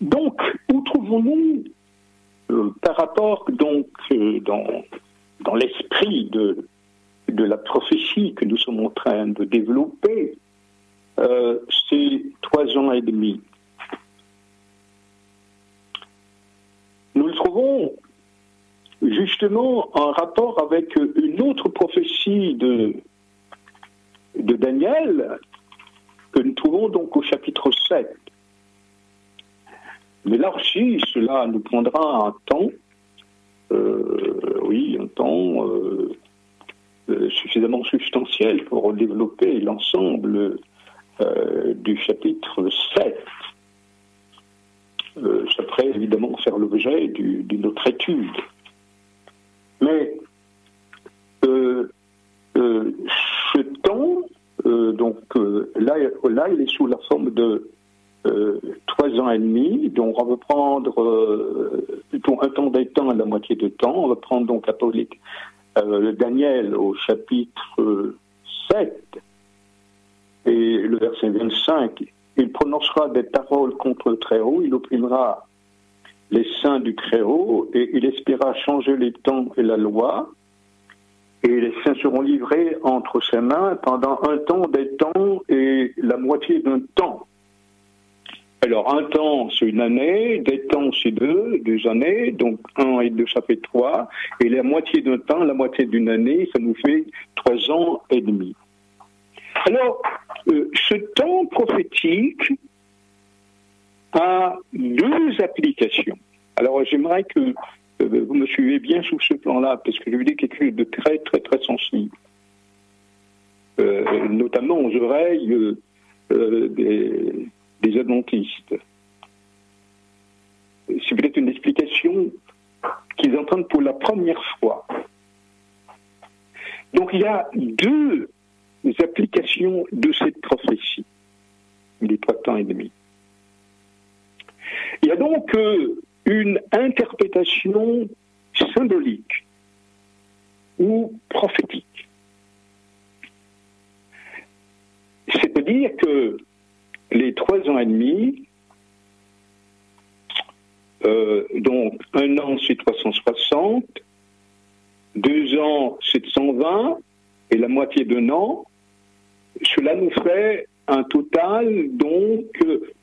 Donc, où trouvons-nous, euh, par rapport donc euh, dans, dans l'esprit de, la prophétie que nous sommes en train de développer, euh, ces trois ans et demi Nous le trouvons justement en rapport avec une autre prophétie de, de Daniel que nous trouvons donc au chapitre 7. Mais là aussi, cela nous prendra un temps, euh, oui, un temps euh, euh, suffisamment substantiel pour développer l'ensemble du chapitre 7. ça pourrait évidemment faire l'objet d'une autre étude. Mais ce temps, donc là, là, il est sous la forme de trois ans et demi. Donc on va prendre euh, un temps des temps à la moitié de temps. On va prendre donc euh, Daniel au chapitre 7 et le verset 25. Il prononcera des paroles contre le Très-Haut, il opprimera les saints du Très-Haut et il espéra changer les temps et la loi. Et les saints seront livrés entre ses mains pendant un temps, des temps et la moitié d'un temps. Alors, un temps, c'est une année, des temps, c'est deux, deux années, donc un et deux, ça fait trois, et la moitié d'un temps, la moitié d'une année, ça nous fait trois ans et demi. Alors, euh, ce temps prophétique a deux applications. Alors, j'aimerais que euh, vous me suivez bien sous ce plan-là, parce que je veux dire quelque chose de très, très, très sensible. notamment aux oreilles des, des adventistes. C'est peut-être une explication qu'ils entendent pour la première fois. Donc il y a deux applications de cette prophétie, les trois temps et demi. Il y a donc euh, une interprétation symbolique ou prophétique. C'est-à-dire que les trois ans et demi, euh, donc un an c'est 360, deux ans c'est 120 et la moitié d'un an, cela nous fait un total donc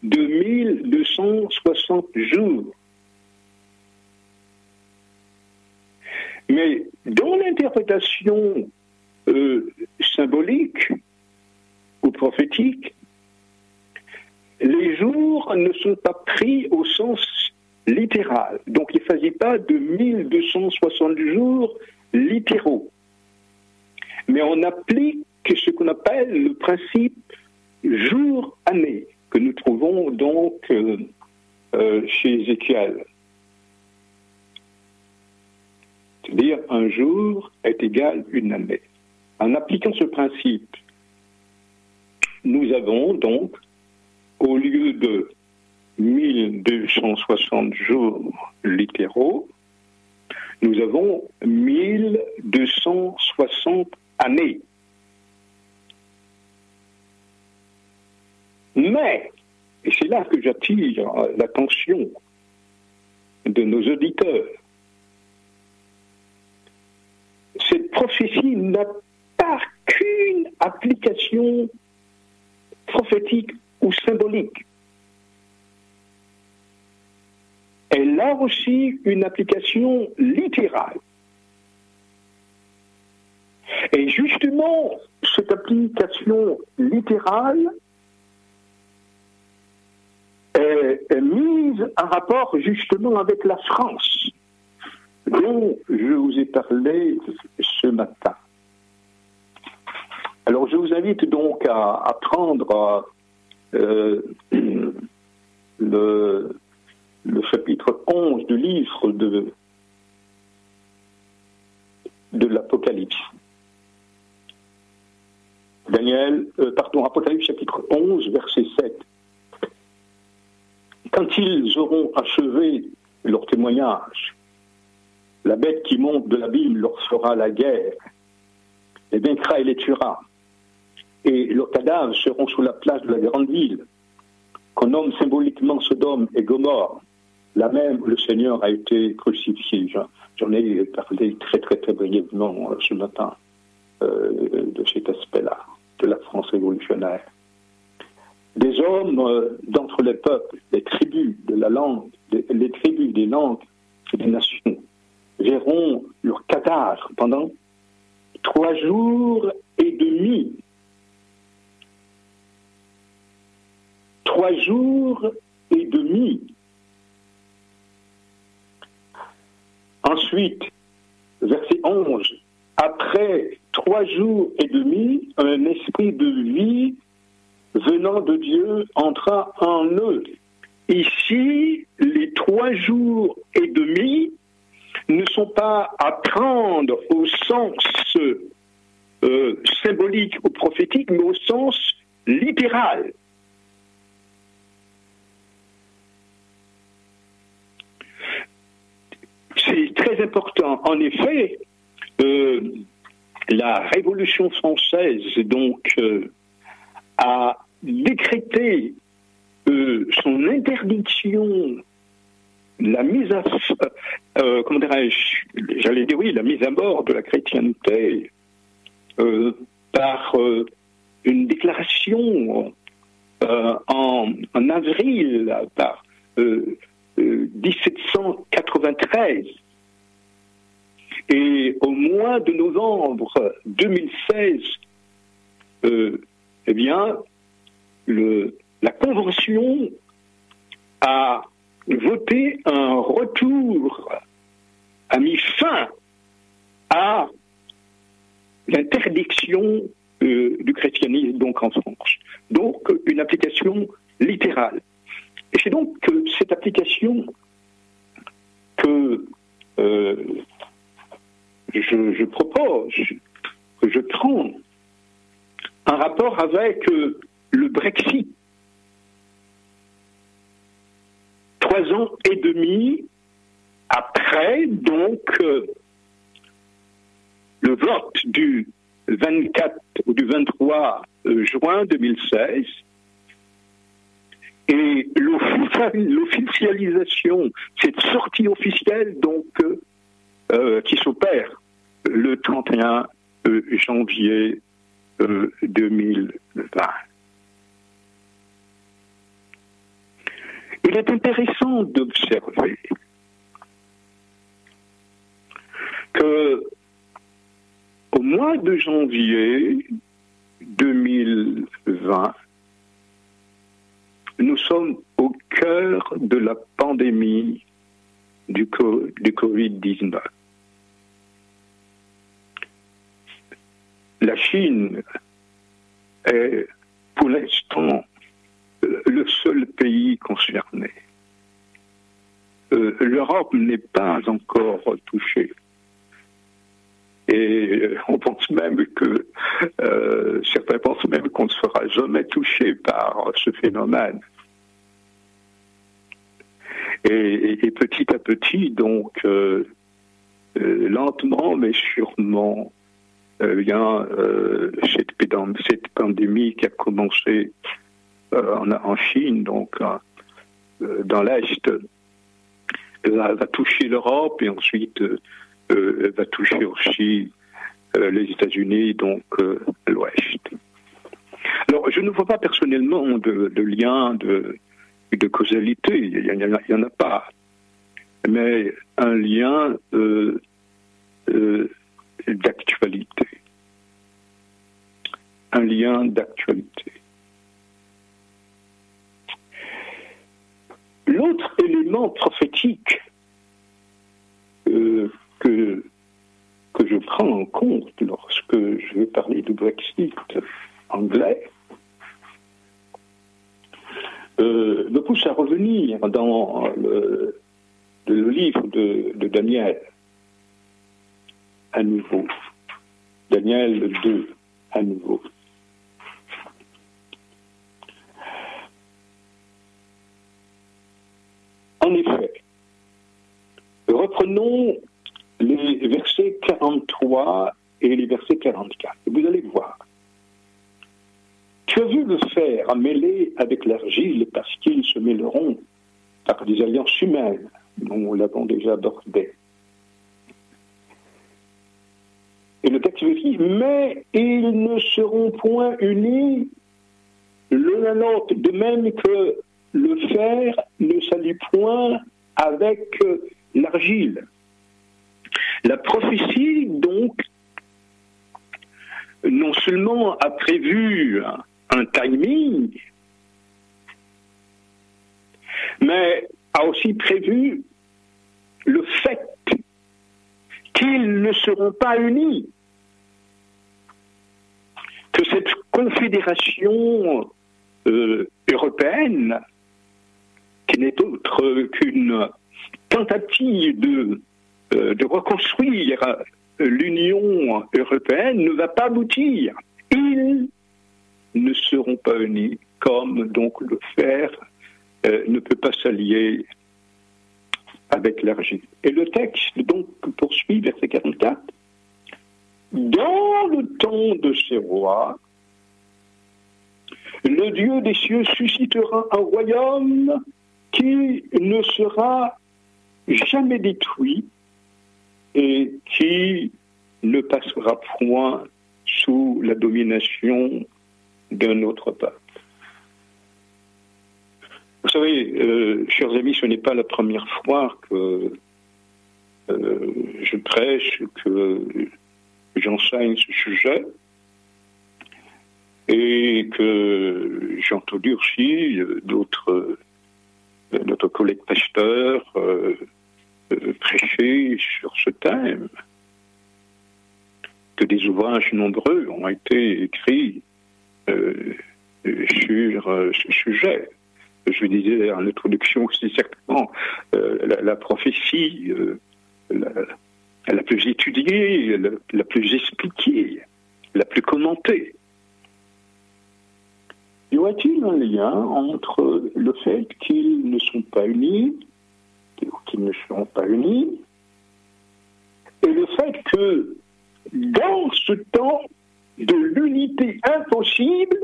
de 1260 jours. Mais dans l'interprétation euh, symbolique ou prophétique, ne sont pas pris au sens littéral. Donc il ne s'agit pas de 1260 jours littéraux. Mais on applique ce qu'on appelle le principe jour-année, que nous trouvons donc euh, euh, chez Ézéchiel. C'est-à-dire un jour est égal une année. En appliquant ce principe, nous avons donc au lieu de 1260 jours littéraux, nous avons 1260 années. Mais, et c'est là que j'attire l'attention de nos auditeurs, cette prophétie n'a pas qu'une application prophétique ou symbolique. Elle a aussi une application littérale. Et justement, cette application littérale est, mise en rapport justement avec la France, dont je vous ai parlé ce matin. Alors je vous invite donc à, à prendre euh, <clears throat> le, chapitre 11 du livre de, de l'Apocalypse. Daniel, euh, pardon, Apocalypse chapitre 11, verset 7. Quand ils auront achevé leur témoignage, la bête qui monte de l'abîme leur fera la guerre, les vaincra et les tuera et leurs cadavres seront sous la place de la grande ville, qu'on nomme symboliquement Sodome et Gomorre, là même le Seigneur a été crucifié. J'en ai parlé très très très brièvement euh, ce matin euh, de cet aspect-là, de la France révolutionnaire. Des hommes euh, d'entre les peuples, des tribus de la langue, les tribus des langues et des nations verront leurs cadavres pendant trois jours et demi trois jours et demi. Ensuite, verset 11, après trois jours et demi, un esprit de vie venant de Dieu entra en eux. Ici, les trois jours et demi ne sont pas à prendre au sens euh, symbolique ou prophétique, mais au sens littéral. C'est très important. En effet, euh, la Révolution française donc euh, a décrété euh, son interdiction, la mise à comment dirais-je, j'allais dire oui, la mise à mort de la chrétienté par une déclaration en, en, avril par 1793. Et au mois de novembre 2016, euh, eh bien, la Convention a voté un retour point à l'interdiction euh, du christianisme donc en France. Donc une application littérale. Et c'est donc cette application que euh, je, propose, que je prends en rapport avec euh, le Brexit. Trois ans et demi après, donc, le vote du 24 ou du 23 euh, juin 2016 et l'officialisation, cette sortie officielle donc euh, euh, qui s'opère le 31 janvier 2020. Il est intéressant d'observer que au mois de janvier 2020, nous sommes au cœur de la pandémie du, Covid-19. La Chine est pour l'instant le seul pays concerné. Euh, L'Europe n'est pas encore touchée. Et euh, on pense même que euh, certains pensent même qu'on ne sera jamais touché par ce phénomène. Et, petit à petit, donc, lentement mais sûrement, bien cette, pandémie qui a commencé en, Chine, donc dans l'Est, va, toucher l'Europe et ensuite euh, va toucher aussi euh, les États-Unis, donc euh, l'Ouest. Alors, je ne vois pas personnellement de, lien de, de, causalité, il n'y en, a pas, mais un lien d'actualité. Un lien d'actualité. L'autre élément prophétique que, que je prends en compte lorsque je vais parler du Brexit anglais euh, me pousse à revenir dans le, livre de, Daniel à nouveau. Daniel 2 à nouveau. En effet, reprenons les versets 43 et les versets 44. Vous allez voir. Tu as vu le fer à mêler avec l'argile parce qu'ils se mêleront par des alliances humaines. Nous l'avons déjà abordé? Et le texte dit, mais ils ne seront point unis l'un à l'autre, de même que le fer ne s'allie point avec l'argile. La prophétie, donc, non seulement a prévu un timing, mais a aussi prévu le fait qu'ils ne seront pas unis, que cette confédération euh, européenne, qui n'est autre qu'une tentative de euh, reconstruire l'Union européenne ne va pas aboutir. Ils ne seront pas unis comme donc le fer euh, ne peut pas s'allier avec l'argile. Et le texte donc poursuit, verset 44. Dans le temps de ces rois, le Dieu des cieux suscitera un royaume qui ne sera jamais détruit et qui ne passera point sous la domination d'un autre peuple. Vous savez, euh, chers amis, ce n'est pas la première fois que euh, je prêche, que j'enseigne ce sujet, et que j'ai entendu aussi d'autres, d'autres collègues pasteurs prêché sur ce thème, que des ouvrages nombreux ont été écrits sur ce sujet. Je disais en introduction c'est certainement la, prophétie la, plus étudiée, la plus expliquée, la plus commentée. Y aurait-il un lien entre le fait qu'ils ne sont pas unis, qu'ils ne seront pas unis, et le fait que dans ce temps de l'unité impossible,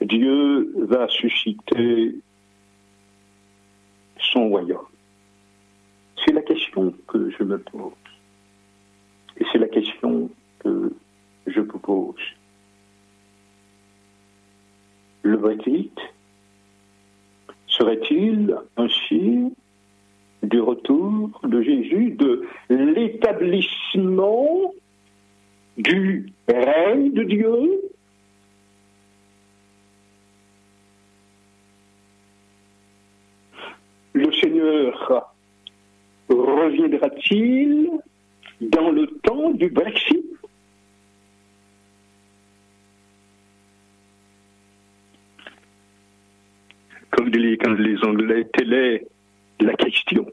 Dieu va susciter royaume C'est la question que je me pose. Et c'est la question que je propose. Le Brexit serait-il un signe du retour de Jésus, de l'établissement du règne de Dieu Le Seigneur reviendra-t-il dans le temps du Brexit? Comme disent les Anglais, telle est la question.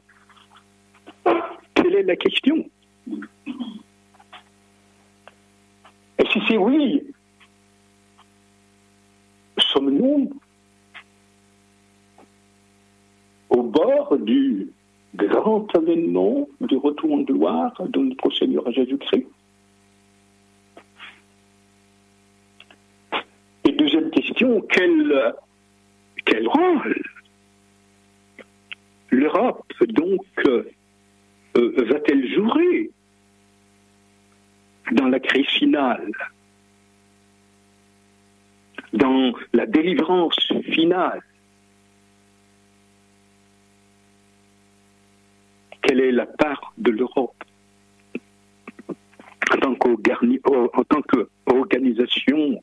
Quelle est la question Et si c'est oui, sommes-nous au bord du grand avènement du retour en gloire de notre Seigneur Jésus-Christ. Et deuxième question, quelle quel rôle l'Europe donc euh, va-t-elle jouer dans la crise finale, dans la délivrance finale Quelle est la part de l'Europe en tant qu'organisation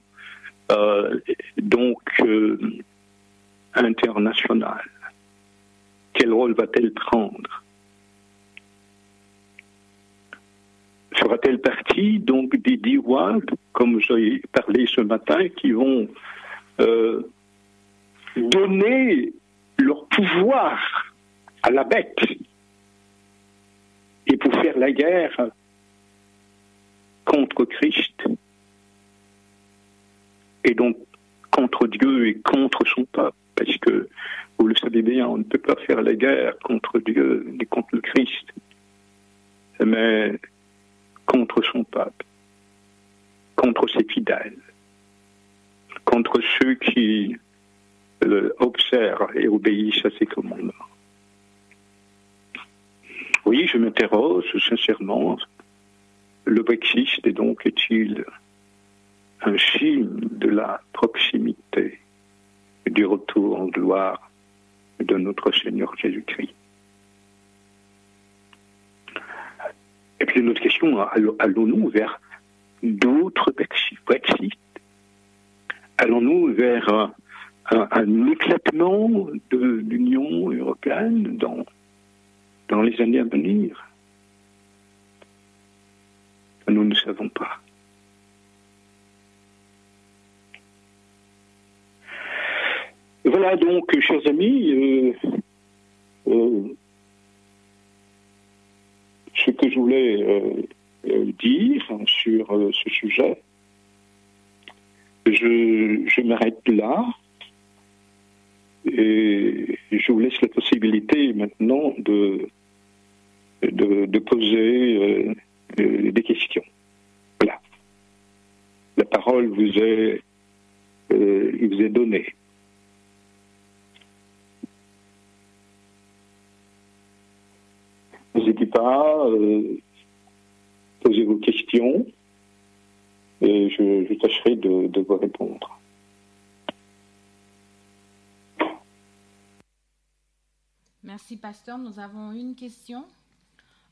euh, donc internationale? Quel rôle va-t-elle prendre? Fera-t-elle partie donc des dix comme j'ai parlé ce matin, qui vont euh, donner leur pouvoir à la bête et pour faire la guerre contre Christ et donc contre Dieu et contre son peuple parce que, vous le savez bien, on ne peut pas faire la guerre contre Dieu ni contre le Christ, mais contre son peuple, contre ses fidèles, contre ceux qui observent et obéissent à ses commandements. Oui, je m'interroge sincèrement, le Brexit est donc est-il un signe de la proximité du retour en gloire de notre Seigneur Jésus-Christ? Et puis une autre question, allons-nous vers d'autres Brexit Allons-nous vers un, éclatement de l'Union européenne dans, dans les années à venir Nous ne savons pas. Voilà donc, chers amis, euh, euh, ce que je voulais euh, dire sur ce sujet. Je, m'arrête là et je vous laisse la possibilité maintenant de, de, poser des questions. Voilà. La parole vous est, vous est donnée. N'hésitez pas, euh, posez vos questions et je, tâcherai de, vous répondre. Merci, pasteur. Nous avons une question.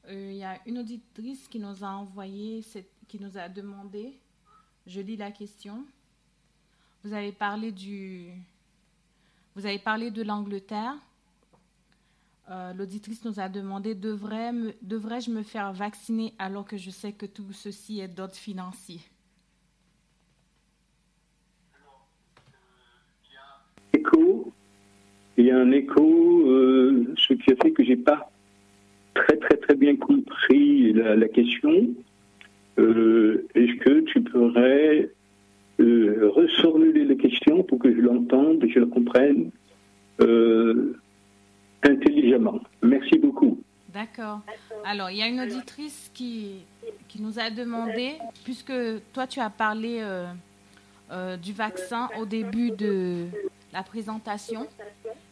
Euh, il y a une auditrice qui nous a envoyé, qui nous a demandé, je lis la question. Vous avez parlé du, Vous avez parlé de l'Angleterre. Euh, l'auditrice nous a demandé devrais-je me faire vacciner alors que je sais que tout ceci est d'ordre financier Écho, il y a un écho, euh, ce qui a fait que j'ai pas très très très bien compris la, question. Euh, est-ce que tu pourrais reformuler la question pour que je l'entende et que je la comprenne intelligemment? Merci beaucoup. D'accord. Alors, il y a une auditrice qui, qui nous a demandé, puisque toi tu as parlé euh, euh, du vaccin au début de la présentation,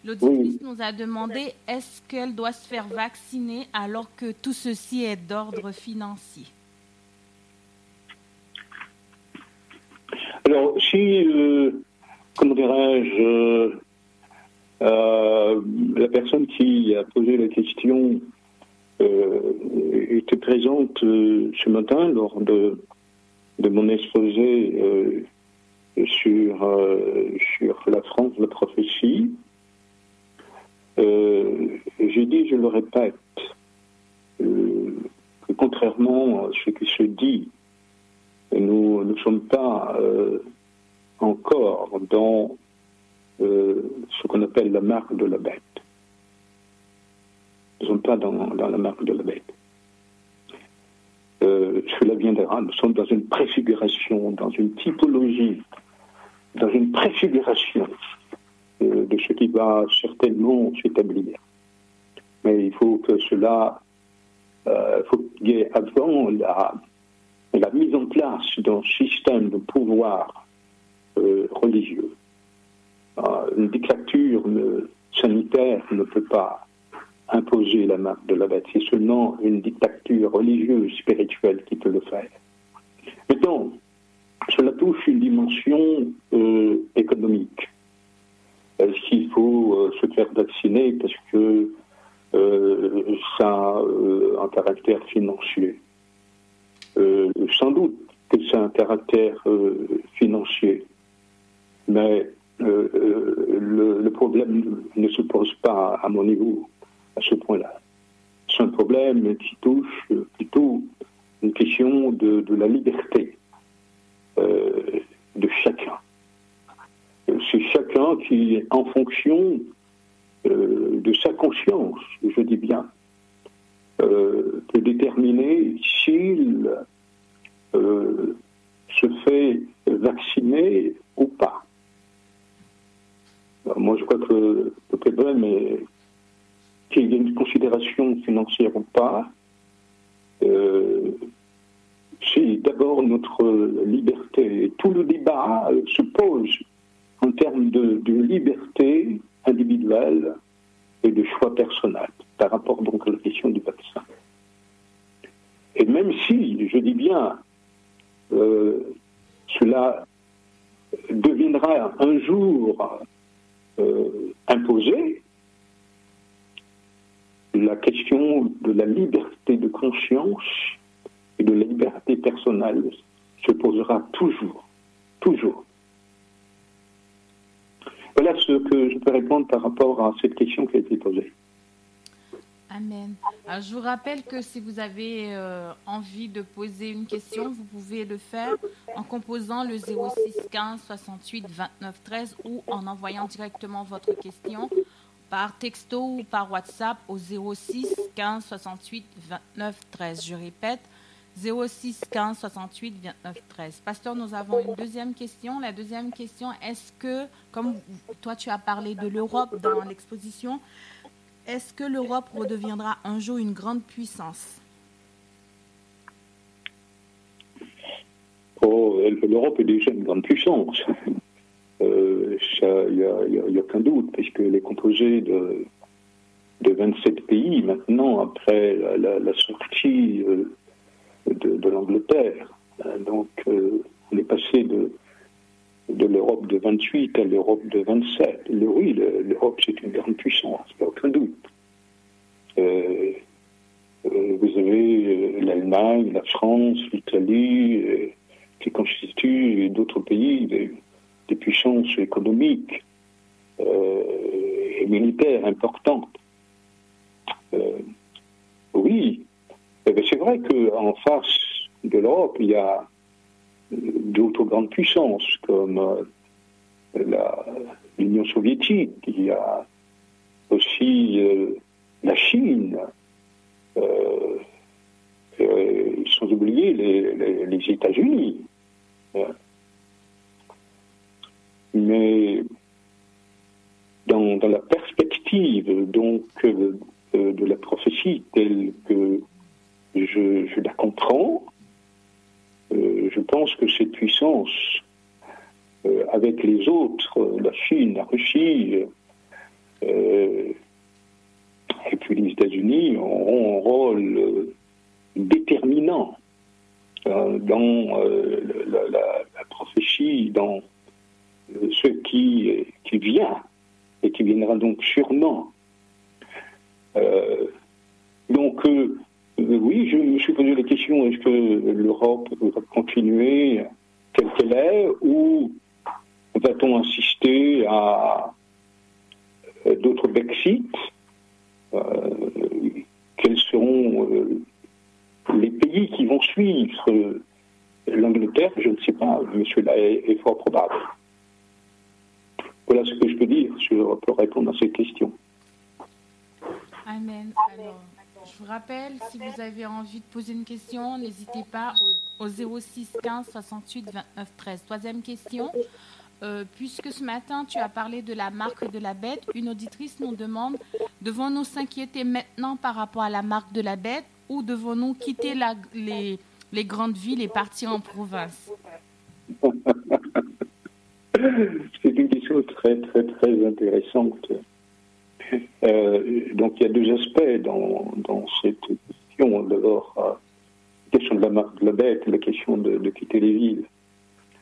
l'auditrice nous a demandé est-ce qu'elle doit se faire vacciner alors que tout ceci est d'ordre financier? Alors, si, euh, comment dirais-je, euh, la personne qui a posé la question euh, était présente euh, ce matin lors de, de mon exposé sur, sur la France, la prophétie. J'ai dit, je le répète, que contrairement à ce qui se dit, nous ne sommes pas encore dans euh, ce qu'on appelle la marque de la bête. Nous ne sommes pas dans, la marque de la bête. Euh, cela viendra, nous sommes dans une préfiguration, dans une typologie, dans une préfiguration euh, de ce qui va certainement s'établir. Mais il faut que cela, il faut qu'il y ait avant la, mise en place d'un système de pouvoir religieux euh, une dictature sanitaire ne peut pas imposer la marque de la bête. C'est seulement une dictature religieuse, spirituelle qui peut le faire. Maintenant, cela touche une dimension euh, économique. Est-ce qu'il faut euh, se faire vacciner parce que ça a un caractère financier? Sans doute que c'est un caractère financier. Mais euh, euh, le, problème ne se pose pas à mon niveau à ce point-là. C'est un problème qui touche plutôt une question de, la liberté euh, de chacun. C'est chacun qui, en fonction de sa conscience, je dis bien, peut déterminer s'il se fait vacciner ou pas. Moi, je crois que le problème est qu'il y ait une considération financière ou pas. Euh, c'est d'abord notre liberté. Tout le débat se pose en termes de, liberté individuelle et de choix personnel par rapport donc à la question du vaccin. Et même si, je dis bien, euh, cela deviendra un jour euh, imposer, la question de la liberté de conscience de la liberté personnelle se posera toujours, toujours. Voilà ce que je peux répondre par rapport à cette question qui a été posée. Amen. je vous rappelle que si vous avez euh, envie de poser une question, vous pouvez le faire en composant le 06 15 68 29 13 ou en envoyant directement votre question par texto ou par WhatsApp au 06 15 68 29 13. Je répète, 06 15 68 29 13. Pasteur, nous avons une deuxième question. La deuxième question, est-ce que, comme toi tu as parlé de l'Europe dans l'exposition, est-ce que l'Europe redeviendra un jour une grande puissance? Oh, l'Europe est déjà une grande puissance. Il euh, n'y a, aucun doute, puisqu'elle est composée de, de 27 pays maintenant, après la, sortie euh, de, l'Angleterre. Euh, donc, on est passé de, l'Europe de 28 à l'Europe de 27. oui, l'Europe, c'est une grande puissance, il aucun doute. Euh, euh, vous avez euh, l'Allemagne, la France, l'Italie, qui constituent d'autres pays des, puissances économiques. militaire importante. oui, eh ben, c'est vrai qu'en face de l'Europe, il y a d'autres grandes puissances comme l'Union soviétique, il y a aussi la Chine, sans oublier les, États-Unis. Mais dans, la perspective donc euh, de la prophétie telle que je, la comprends, euh, je pense que cette puissance, euh, avec les autres, la Chine, la Russie, et puis les États-Unis, auront un rôle déterminant dans la, prophétie, dans ce qui, qui vient et qui viendra donc sûrement. Euh, donc, euh, oui, je me suis posé la question est-ce que l'Europe va continuer telle qu'elle est ou va-t-on insister à d'autres Brexit Quels seront les pays qui vont suivre l'Angleterre? Je ne sais pas, mais cela est fort probable. Voilà ce que je peux dire pour répondre à cette question. Amen. Alors, je vous rappelle, si vous avez envie de poser une question, n'hésitez pas au, 06 15 68 29 13. Troisième question. Euh, puisque ce matin tu as parlé de la marque de la bête, une auditrice nous demande devons-nous s'inquiéter maintenant par rapport à la marque de la bête ou devons-nous quitter les, les grandes villes et partir en province? <laughs> C'est une question très, très, très intéressante. Euh, donc il y a deux aspects dans, cette question. D'abord, euh, la question de la de la bête la question de, quitter les villes.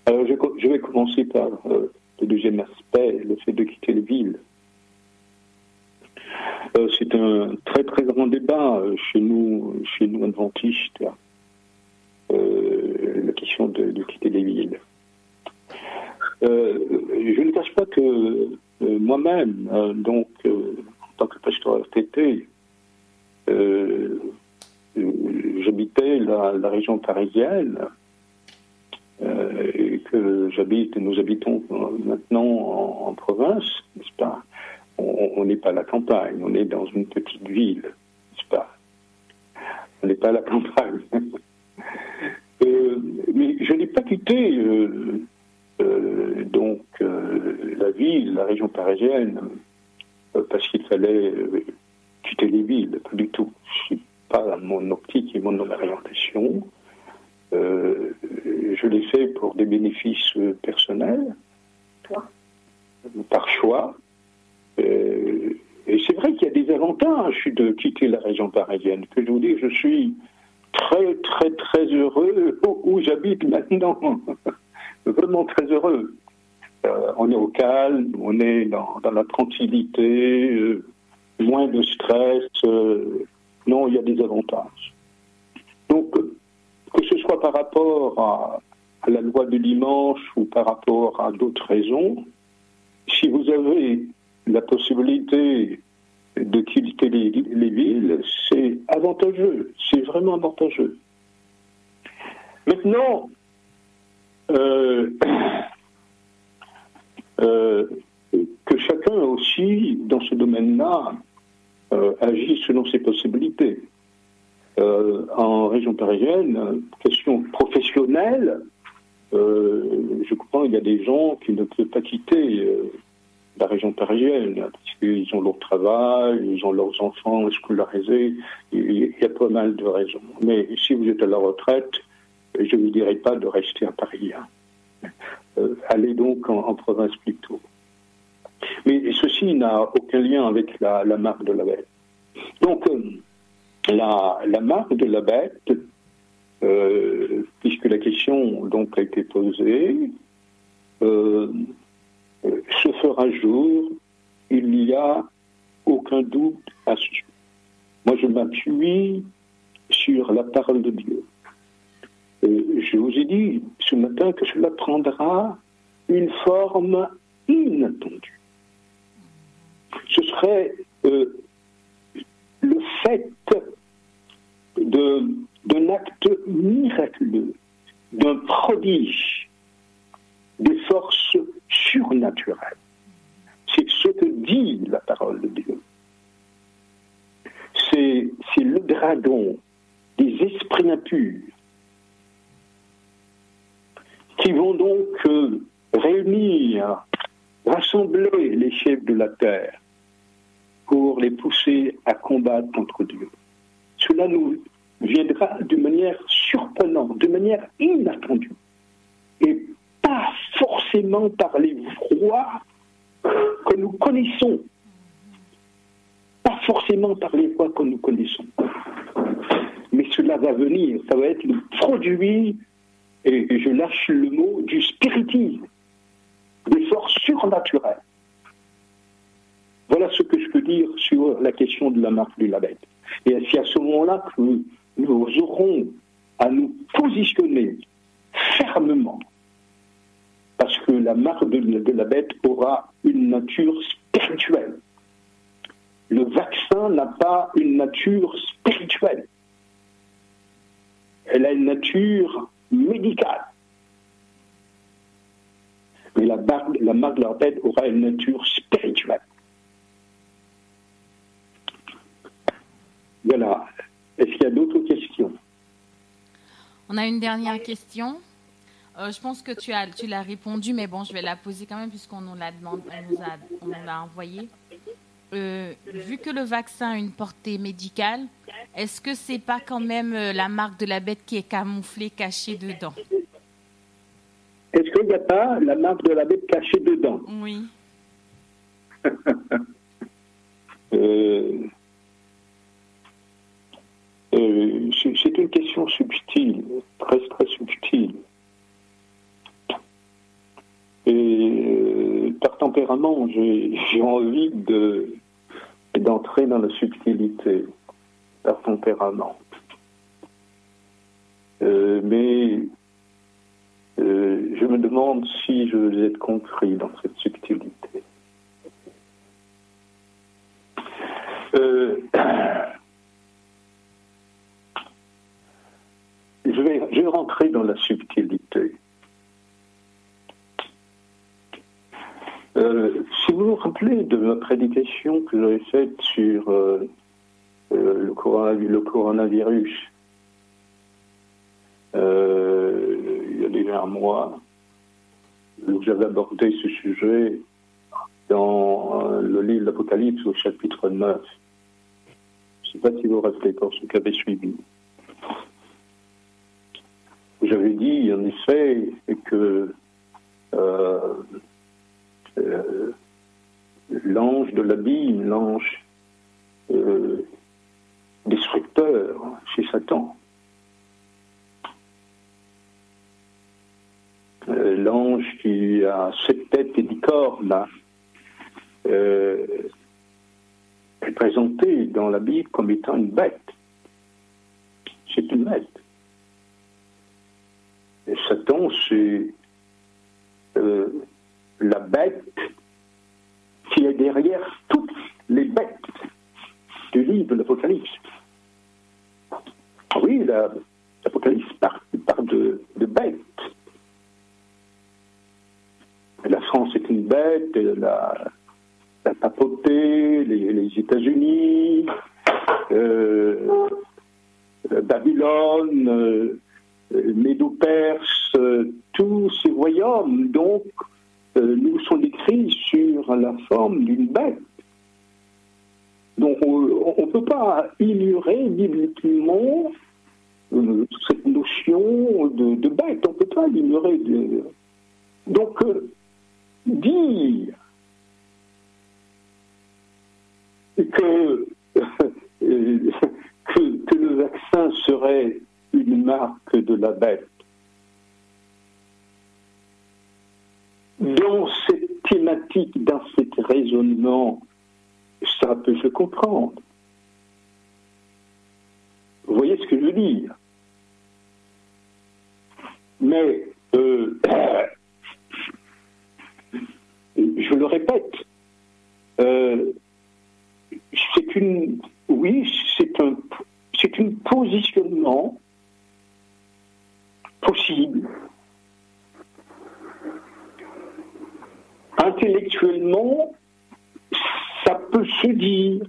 Alors je, je vais commencer par euh, le deuxième aspect, le fait de quitter les villes. C'est un très très grand débat chez nous, chez nous adventistes, la question de, de quitter les villes. Euh, je ne cache pas que euh, moi-même, euh, donc en tant que pasteur RTT, j'habitais la, région parisienne et que j'habite, nous habitons maintenant en, province, n'est-ce pas? On n'est pas à la campagne, on est dans une petite ville, n'est-ce pas? On n'est pas à la campagne. <laughs> mais je n'ai pas quitté euh, donc euh, la ville, la région parisienne, euh, parce qu'il fallait quitter les villes, pas du tout. Je suis pas mon optique et mon orientation. je l'ai fait pour des bénéfices personnels, par choix. et c'est vrai qu'il y a des avantages de quitter la région parisienne. Que je vous dis, je suis très, très, très heureux où j'habite maintenant. <laughs> vraiment très heureux. Euh, on est au calme, on est dans, la tranquillité, euh, moins de stress. Euh, non, il y a des avantages. Donc, que ce soit par rapport à, la loi du dimanche ou par rapport à d'autres raisons, si vous avez la possibilité de quitter les villes, c'est avantageux, c'est vraiment avantageux. Maintenant, euh, euh, que chacun aussi, dans ce domaine-là, euh, agit selon ses possibilités. en région parisienne, question professionnelle, je crois qu'il y a des gens qui ne peuvent pas quitter la région parisienne, parce qu'ils ont leur travail, ils ont leurs enfants scolarisés, il y a pas mal de raisons. Mais si vous êtes à la retraite, je ne vous dirais pas de rester à Paris. Hein. Euh, allez donc en, province plutôt. Mais ceci n'a aucun lien avec la, marque de la bête. Donc, euh, la, marque de la bête, euh, puisque la question donc a été posée, se fera jour, il n'y a aucun doute à ce sujet. Moi, je m'appuie sur la parole de Dieu. Je vous ai dit ce matin que cela prendra une forme inattendue. Ce sera serait euh, le fait d'un acte miraculeux, d'un prodige, des forces surnaturelles. C'est ce que dit la parole de Dieu. C'est le dragon des esprits impurs qui vont donc euh, réunir, rassembler les chefs de la terre pour les pousser à combattre contre Dieu. Cela nous viendra de manière surprenante, de manière inattendue, et pas forcément par les voies que nous connaissons, pas forcément par les voies que nous connaissons, mais cela va venir, ça va être le produit, et je lâche le mot, du spiritisme, des forces surnaturelles. Voilà ce que je peux dire sur la question de la marque de la bête. Et c'est à ce moment-là que nous aurons à nous positionner fermement, parce que la marque de, la bête aura une nature spirituelle. Le vaccin n'a pas une nature spirituelle. Elle a une nature médicale. Mais la, la marque de la bête aura une nature spirituelle. Voilà. Est-ce qu'il y a d'autres questions? On a une dernière question. Euh, je pense que tu as, tu l'as répondu, mais bon, je vais la poser quand même puisqu'on nous l'a demandé, on nous envoyé. Euh, vu que le vaccin a une portée médicale, est-ce que c'est pas quand même euh, la marque de la bête qui est camouflée, cachée dedans? Est-ce qu'il n'y a pas la marque de la bête cachée dedans? Oui. <laughs> Euh, c'est une question subtile, très très subtile. Et euh, par tempérament, j'ai <laughs> envie d'entrer dans la subtilité, par tempérament. Euh, mais je me demande si je vais être compris dans cette subtilité. <clears throat> je vais, rentrer dans la subtilité. Euh, si vous vous rappelez de ma prédication que j'avais faite sur euh, euh, le, coronavirus, il y a déjà un mois, j'avais abordé ce sujet dans le livre l'Apocalypse au chapitre 9. Je ne sais pas si vous vous rappelez pour ceux qui avaient suivi. J'avais dit en effet que euh, l'ange de l'abîme, l'ange euh, destructeur chez Satan, l'ange qui a sept têtes et dix cornes, est présenté dans la Bible comme étant une bête. C'est une bête. Satan, c'est euh, la bête qui est derrière toutes les bêtes du livre de l'Apocalypse. Oui, l'Apocalypse parle, de, bêtes. La France est une bête, la, papauté, les, États-Unis, euh, Babylone, euh, Médo-Perse, euh, tous ces royaumes, donc, nous sont décrits sur la forme d'une bête. Donc, on ne peut pas ignorer bibliquement cette notion de, bête. On ne peut pas l'ignorer. Donc, dire <laughs> que, que le vaccin serait une marque de la bête. dans cette thématique, dans ce raisonnement, ça peut se comprendre. Vous voyez ce que je veux dire? Mais euh, <coughs> je le répète, euh, c'est une, oui, c'est un, c'est un positionnement possible Intellectuellement, ça peut se dire,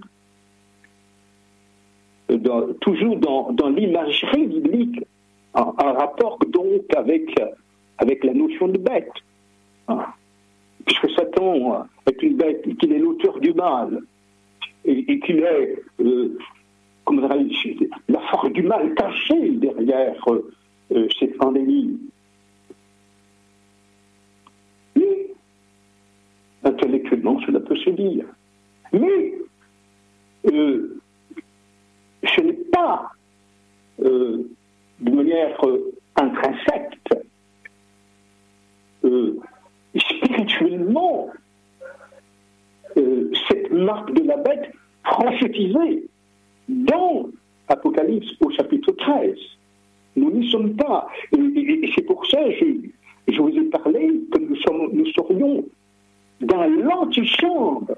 toujours dans, l'imagerie biblique, un, rapport donc avec, avec la notion de bête. Hein. Puisque Satan est une bête, qu'il est l'auteur du mal, et, qu'il est euh, la force du mal cachée derrière euh, cette pandémie. Mais, intellectuellement, cela peut se dire. Mais, euh, ce n'est pas euh, de manière intrinsèque, spirituellement, cette marque de la bête prophétisée dans Apocalypse au chapitre 13. Nous n'y sommes pas. Et, c'est pour ça que je, je, vous ai parlé que nous, sommes, nous serions dans l'antichambre.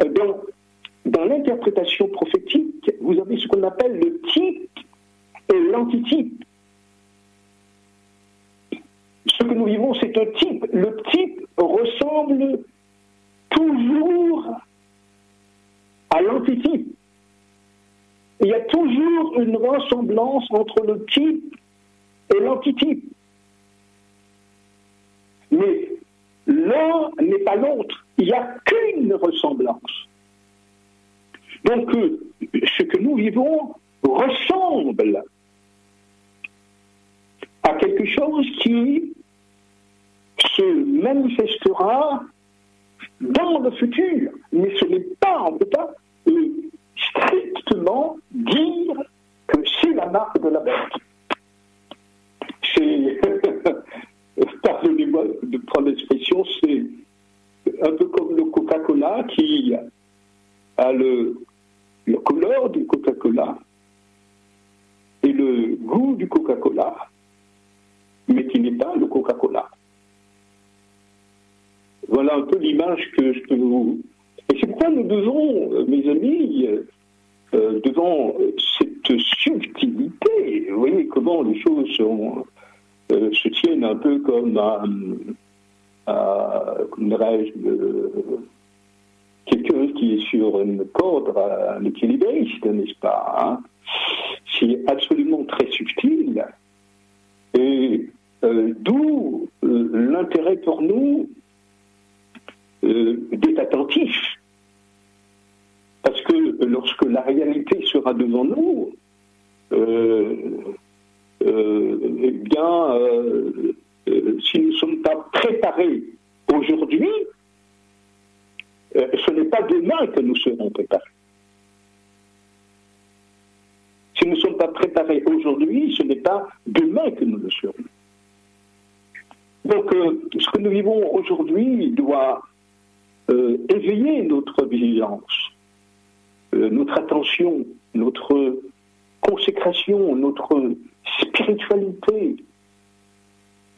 Dans, dans l'interprétation prophétique, vous avez ce qu'on appelle le type et l'antitype. Ce que nous vivons, c'est un type. Le type ressemble toujours à l'antitype. Il y a toujours une ressemblance entre le type et l'antitype. Mais l'un n'est pas l'autre. Il n'y a qu'une ressemblance. Donc, euh, ce que nous vivons ressemble à quelque chose qui se manifestera dans le futur. Mais ce n'est pas, on ne peut strictement dire que c'est la marque de la bête. C'est, <laughs> de prendre l'expression, c'est un peu comme le Coca-Cola qui a le, le couleur du Coca-Cola et le goût du Coca-Cola, mais qui n'est pas le Coca-Cola. Voilà un peu l'image que je peux vous et c'est pourquoi nous devons, mes amis, euh, devant cette subtilité, vous voyez comment les choses se tiennent un peu comme un, quelqu'un qui est sur une corde, un équilibriste, n'est-ce pas hein C'est absolument très subtil. Et d'où l'intérêt pour nous d'être attentif parce que lorsque la réalité sera devant nous, euh, euh, eh bien, euh, si nous ne sommes pas préparés aujourd'hui, ce n'est pas demain que nous serons préparés. Si nous ne sommes pas préparés aujourd'hui, ce n'est pas demain que nous le serons. Donc, ce que nous vivons aujourd'hui doit éveiller notre vigilance. Euh, notre attention, notre consécration, notre spiritualité,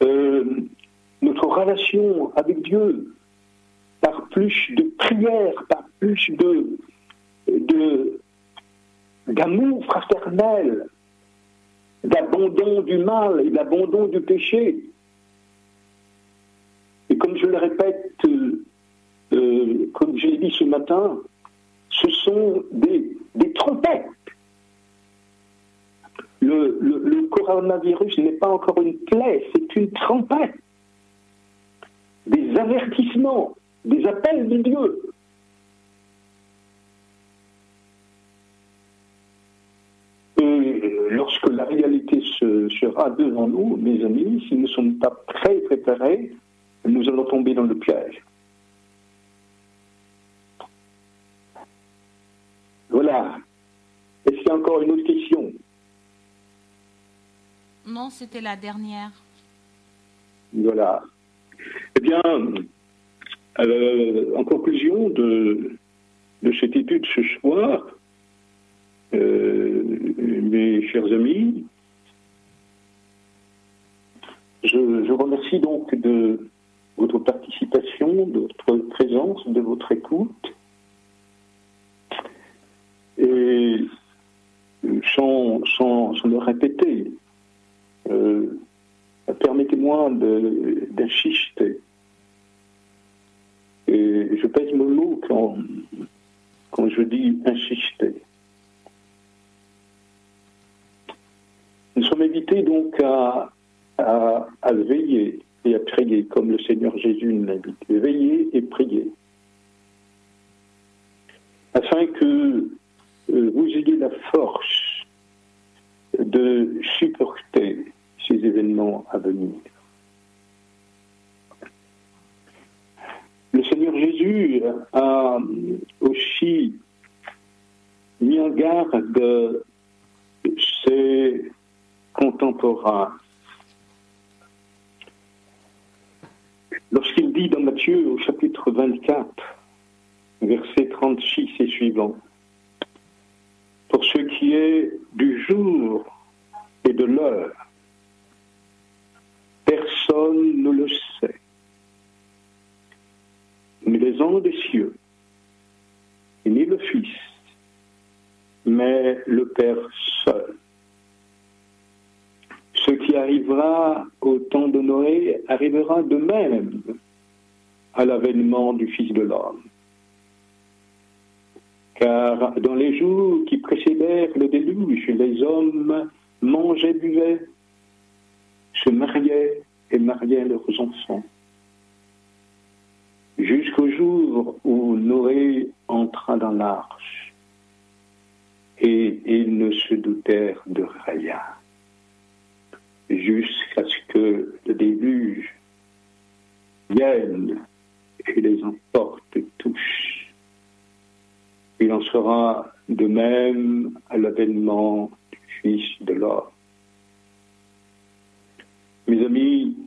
euh, notre relation avec Dieu, par plus de prière, par plus de, d'amour fraternel, d'abandon du mal et d'abandon du péché. Et comme je le répète, euh, comme je l'ai dit ce matin, ce sont des, trompettes. Le, coronavirus n'est pas encore une plaie, c'est une trompette. Des avertissements, des appels de Dieu. Et lorsque la réalité sera devant nous, mes amis, si nous ne sommes pas très préparés, nous allons tomber dans le piège. Voilà. Est-ce qu'il y a encore une autre question Non, c'était la dernière. Voilà. Eh bien, euh, en conclusion de, cette étude ce soir, euh, mes chers amis, je, je, remercie donc de votre participation, de votre présence, de votre écoute. Et sans, le répéter. Euh, permettez-moi d'insister. Et je pèse mon mot quand, quand je dis insister. Nous sommes invités donc à, à, à veiller et à prier, comme le Seigneur Jésus nous l'invite. Veiller et prier. Afin que euh, vous ayez la force de supporter ces événements à venir. Le Seigneur Jésus a aussi mis en garde ses contemporains lorsqu'il dit dans Matthieu au chapitre 24, verset 36 et suivant, pour ce qui est du jour et de l'heure, personne ne le sait, ni les anges des cieux, ni le Fils, mais le Père seul. Ce qui arrivera au temps de Noé arrivera de même à l'avènement du Fils de l'homme. Car dans les jours qui précédèrent le déluge, les hommes mangeaient, buvaient, se mariaient et mariaient leurs enfants. Jusqu'au jour où Noé entra dans l'arche et ils ne se doutèrent de rien jusqu'à ce que le déluge vienne et les emporte tous. Il en sera de même à l'avènement du Fils de l'homme. Mes amis,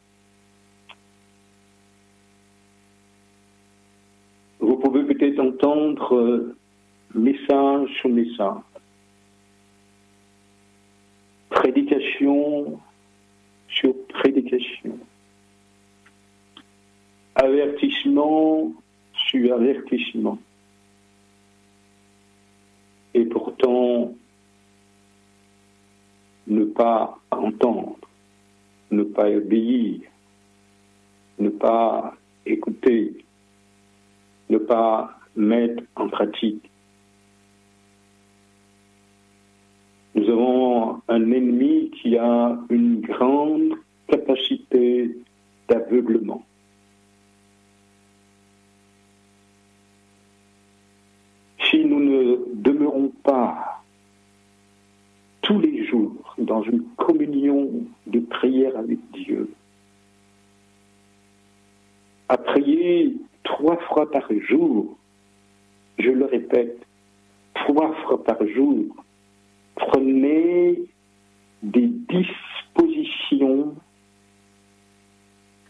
vous pouvez peut-être entendre message sur message, prédication sur prédication, avertissement sur avertissement. Et pourtant, ne pas entendre, ne pas obéir, ne pas écouter, ne pas mettre en pratique. Nous avons un ennemi qui a une grande capacité d'aveuglement. Si nous ne demeurons pas tous les jours dans une communion de prière avec Dieu, à prier trois fois par jour, je le répète, trois fois par jour, prenez des dispositions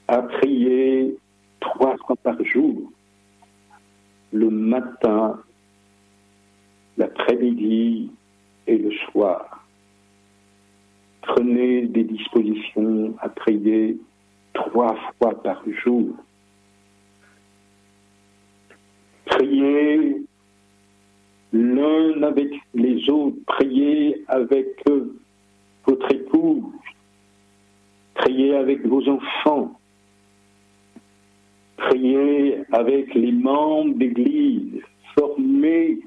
à prier trois fois par jour, le matin, l'après-midi et le soir. Prenez des dispositions à prier trois fois par jour. Priez l'un avec les autres, priez avec votre épouse, priez avec vos enfants, priez avec les membres d'Église, formez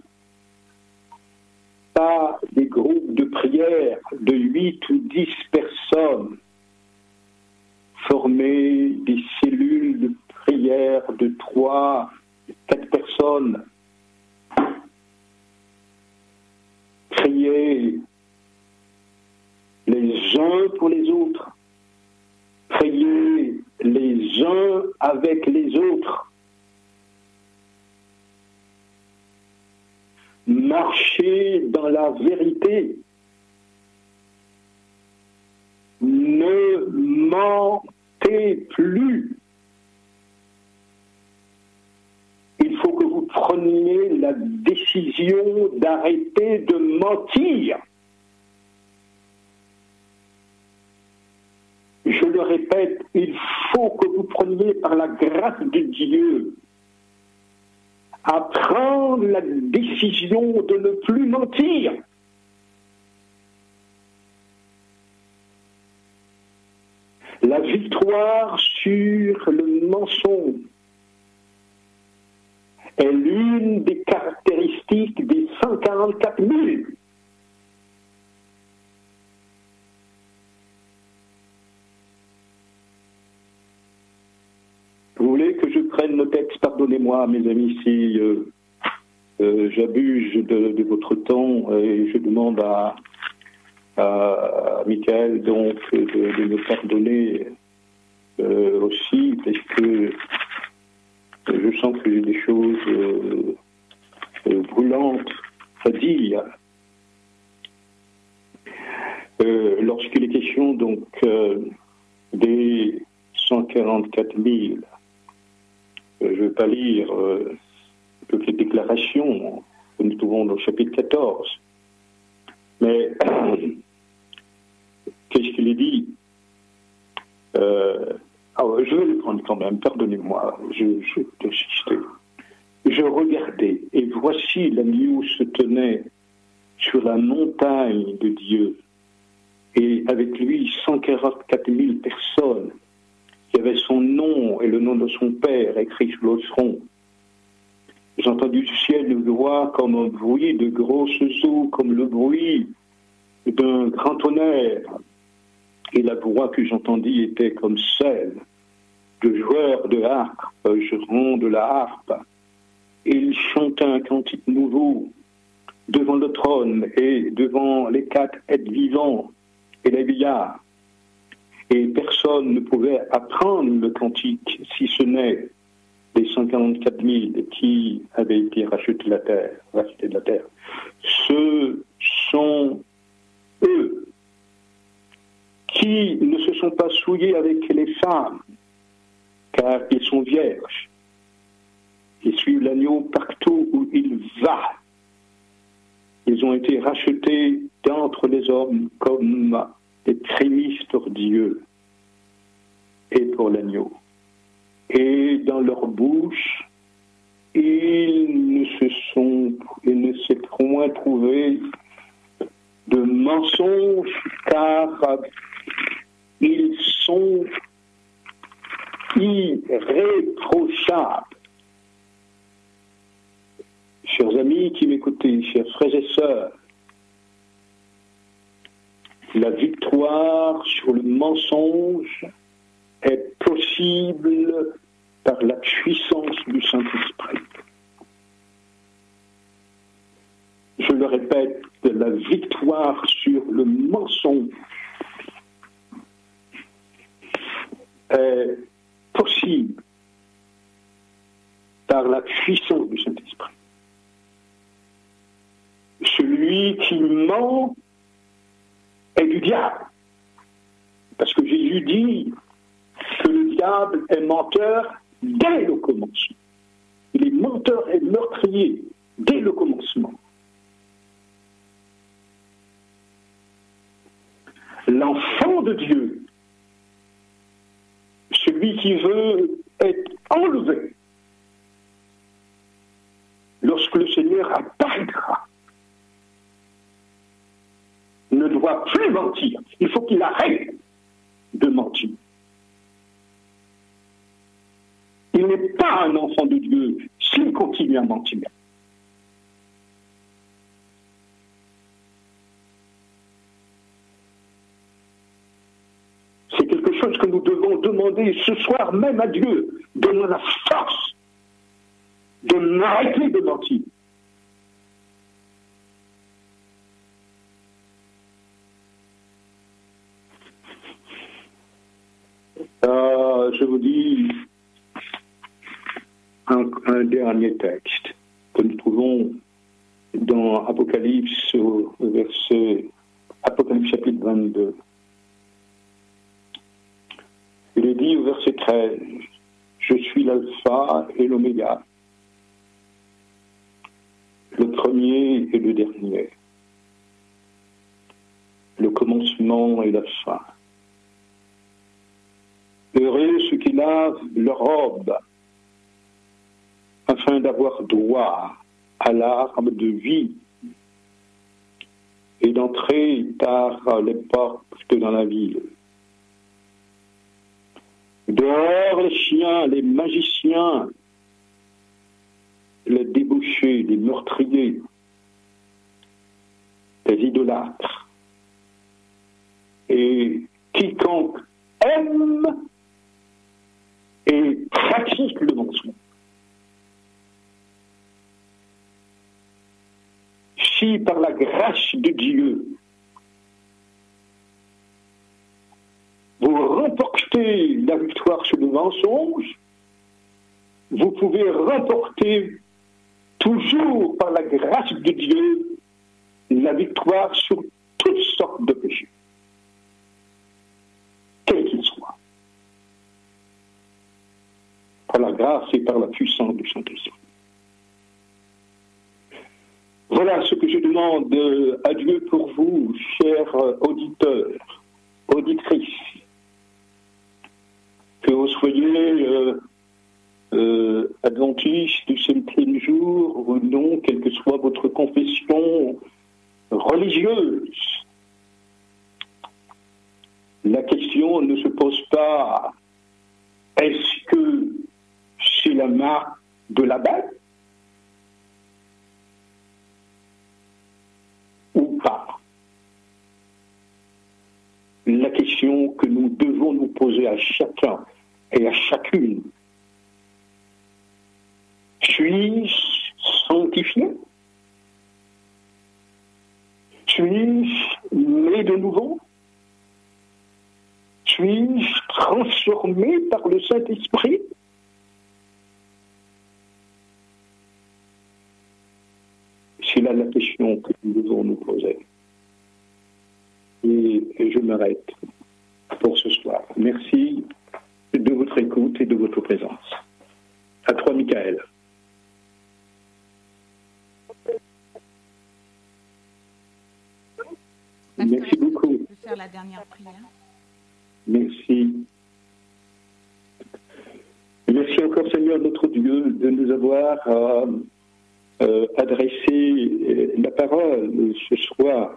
pas des groupes de prière de 8 ou 10 personnes, formez des cellules de prière de 3, 4 personnes priez les uns pour les autres. Priez les uns avec les autres. Dans la vérité. Ne mentez plus. preniez la décision d'arrêter de mentir. Je le répète, il faut que vous preniez par la grâce de Dieu à prendre la décision de ne plus mentir. La victoire sur le mensonge est l'une des caractéristiques des 144 000 Pardonnez-moi, mes amis, si euh, euh, j'abuse de, votre temps et je demande à, Michael donc de, me pardonner euh, aussi, parce que je sens que j'ai des choses brûlantes à dire. Lorsqu'il est question donc des 144 000, je ne vais pas lire toutes les déclarations. Que nous trouvons dans le chapitre 14. Mais <coughs> qu'est-ce qu'il est dit? Euh, ah Je vais le prendre quand même, pardonnez-moi, je, je, Je regardais, et voici l'agneau se tenait sur la montagne de Dieu, et avec lui 144 000 personnes qui avaient son nom et le nom de son père écrit sur le front. J'ai entendu du ciel une voix comme un bruit de grosses eaux, comme le bruit d'un grand tonnerre. Et la voix que j'entendis était comme celle de joueurs de harpe, jouant de la harpe. Et il chantait un cantique nouveau devant le trône et devant les quatre êtres vivants et les billards. Et personne ne pouvait apprendre le cantique si ce n'est les 144 000 qui avaient été rachetés de la terre, rachetés de la terre, ce sont eux qui ne se sont pas souillés avec les femmes, car ils sont vierges. Ils suivent l'agneau partout où il va. Ils ont été rachetés d'entre les hommes comme des prémices pour Dieu et pour l'agneau et dans leur bouche, ils ne se sont, ils ne point trouvé de mensonges, car ils sont irréprochables. Chers amis qui m'écoutez, chers frères et sœurs, la victoire sur le mensonge est possible par la puissance du Saint-Esprit. Je le répète, la victoire sur le mensonge est possible par la puissance du Saint-Esprit. Celui qui ment est du diable. Parce que Jésus dit que le diable est menteur dès le commencement. Il est menteur et meurtrier dès le commencement. L'enfant de Dieu, celui qui veut être enlevé, lorsque le Seigneur apparaîtra, ne doit plus mentir. Il faut qu'il arrête de mentir. Il n'est pas un enfant de Dieu s'il continue à mentir. C'est quelque chose que nous devons demander ce soir même à Dieu. Donne-moi la force de m'arrêter de mentir. Euh, je vous dis, un, dernier texte que nous trouvons dans Apocalypse, verset, Apocalypse chapitre 22. Il est dit au verset 13, Je suis l'alpha et l'oméga, le premier et le dernier, le commencement et la fin. Heureux ceux qui lavent leur robe afin d'avoir droit à l'arme de vie et d'entrer par les portes dans la ville. Dehors les chiens, les magiciens, les débauchés, les meurtriers, les idolâtres. Et quiconque aime et pratique le mensonge. Si par la grâce de Dieu, vous remportez la victoire sur le mensonge, vous pouvez remporter toujours par la grâce de Dieu la victoire sur toutes sortes de péchés, quels qu'ils soient. Par la grâce et par la puissance du Saint-Esprit. Voilà ce que je demande à Dieu pour vous, chers auditeurs, auditrices que vous soyez euh, euh, adventiste du septième jour ou non, quelle que soit votre confession religieuse. La question ne se pose pas est-ce que c'est la marque de la bête ou pas? La question que nous devons nous poser à chacun et à chacune. Suis-je sanctifié? Suis-je né de nouveau? Suis-je transformé par le Saint-Esprit? La question que nous devons nous poser. Et, et je m'arrête pour ce soir. Merci de votre écoute et de votre présence. À toi, Michael. Merci beaucoup. Je vais faire la dernière prière. Merci. Merci encore, Seigneur notre Dieu, de nous avoir euh, euh, adressé la parole ce soir.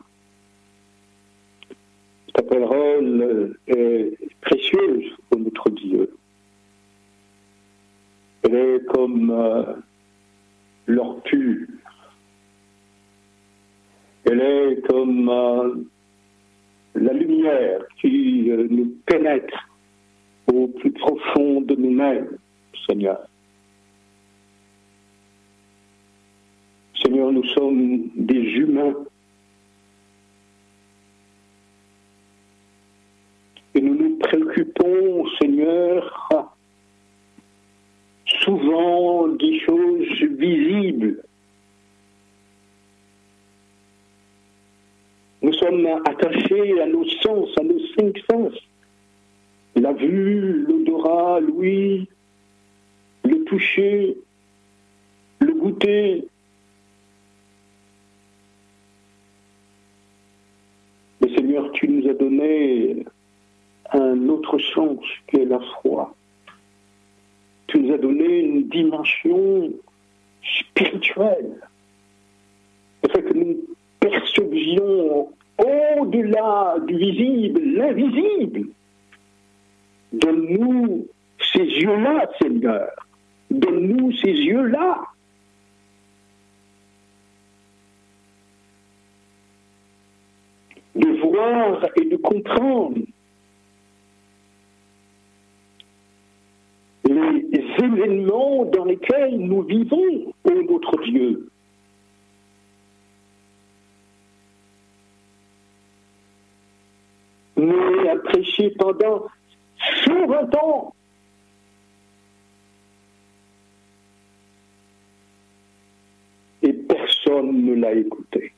Ta parole est précieuse pour notre Dieu. Elle est comme euh, l'or pur. Elle est comme euh, la lumière qui euh, nous pénètre au plus profond de nous-mêmes, Seigneur. Nous sommes des humains. Et nous nous préoccupons, Seigneur, souvent des choses visibles. Nous sommes attachés à nos sens, à nos cinq sens. La vue, l'odorat, l'ouïe, le toucher, le goûter. Mais Seigneur, tu nous donné un autre sens qui est la foi. Tu nous as donné une dimension spirituelle. Le fait que nous percevions au-delà du visible l'invisible. Donne-nous ces yeux-là, Seigneur. Donne-nous ces yeux-là. De et de comprendre les événements dans lesquels nous vivons, ô notre Dieu. Mais à prêcher pendant 120 ans. Et personne ne l'a écouté.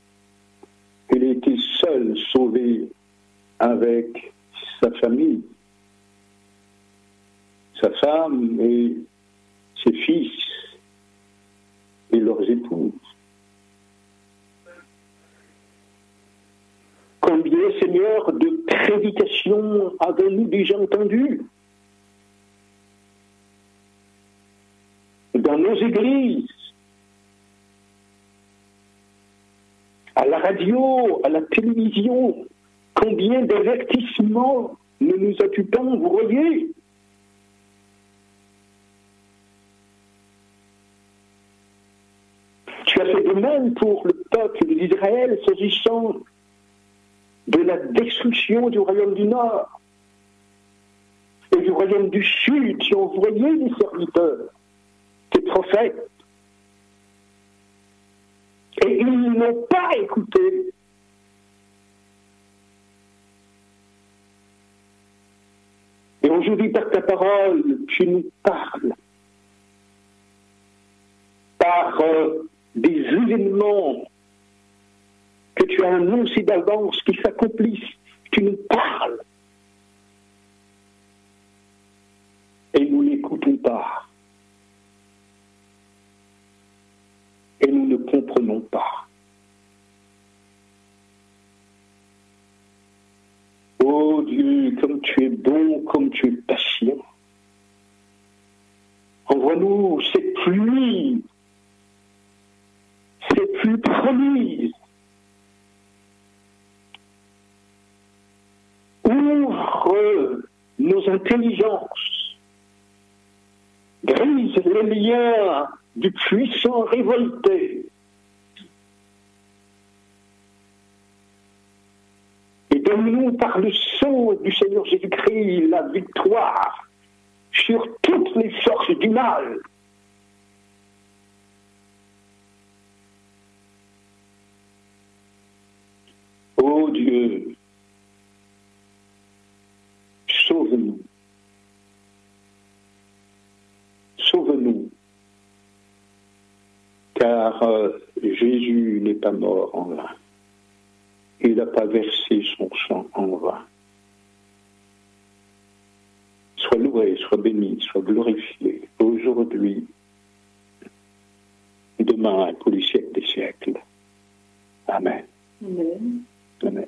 Il était sauvé avec sa famille sa femme et ses fils et leurs épouses. Combien, Seigneur, de prédications avons-nous déjà entendues dans nos églises, à la radio, à la télévision, combien d'avertissements nous nous occupons, vous voyez Tu as fait de même pour le peuple d'Israël s'agissant de la destruction du royaume du Nord et du royaume du Sud qui envoyait des serviteurs, des prophètes, et ils n'ont pas écouté. Et aujourd'hui, par ta parole, tu nous parles par euh, des événements que tu as annoncés d'avance, qui s'accomplissent. Tu nous parles. Et nous n'écoutons pas. Et nous ne comprenons pas. Oh Dieu, comme tu es bon, comme tu es patient. Envoie-nous cette pluie, cette pluie promise. Ouvre nos intelligences, grise les liens du puissant révolté. Et donne-nous par le sang du Seigneur Jésus-Christ la victoire sur toutes les forces du mal. Ô Dieu, sauve-nous. Sauve-nous. Car euh, Jésus n'est pas mort en vain. Il n'a pas versé son sang en vain. Sois loué, sois béni, sois glorifié aujourd'hui, demain, pour les siècles des siècles. Amen. Amen.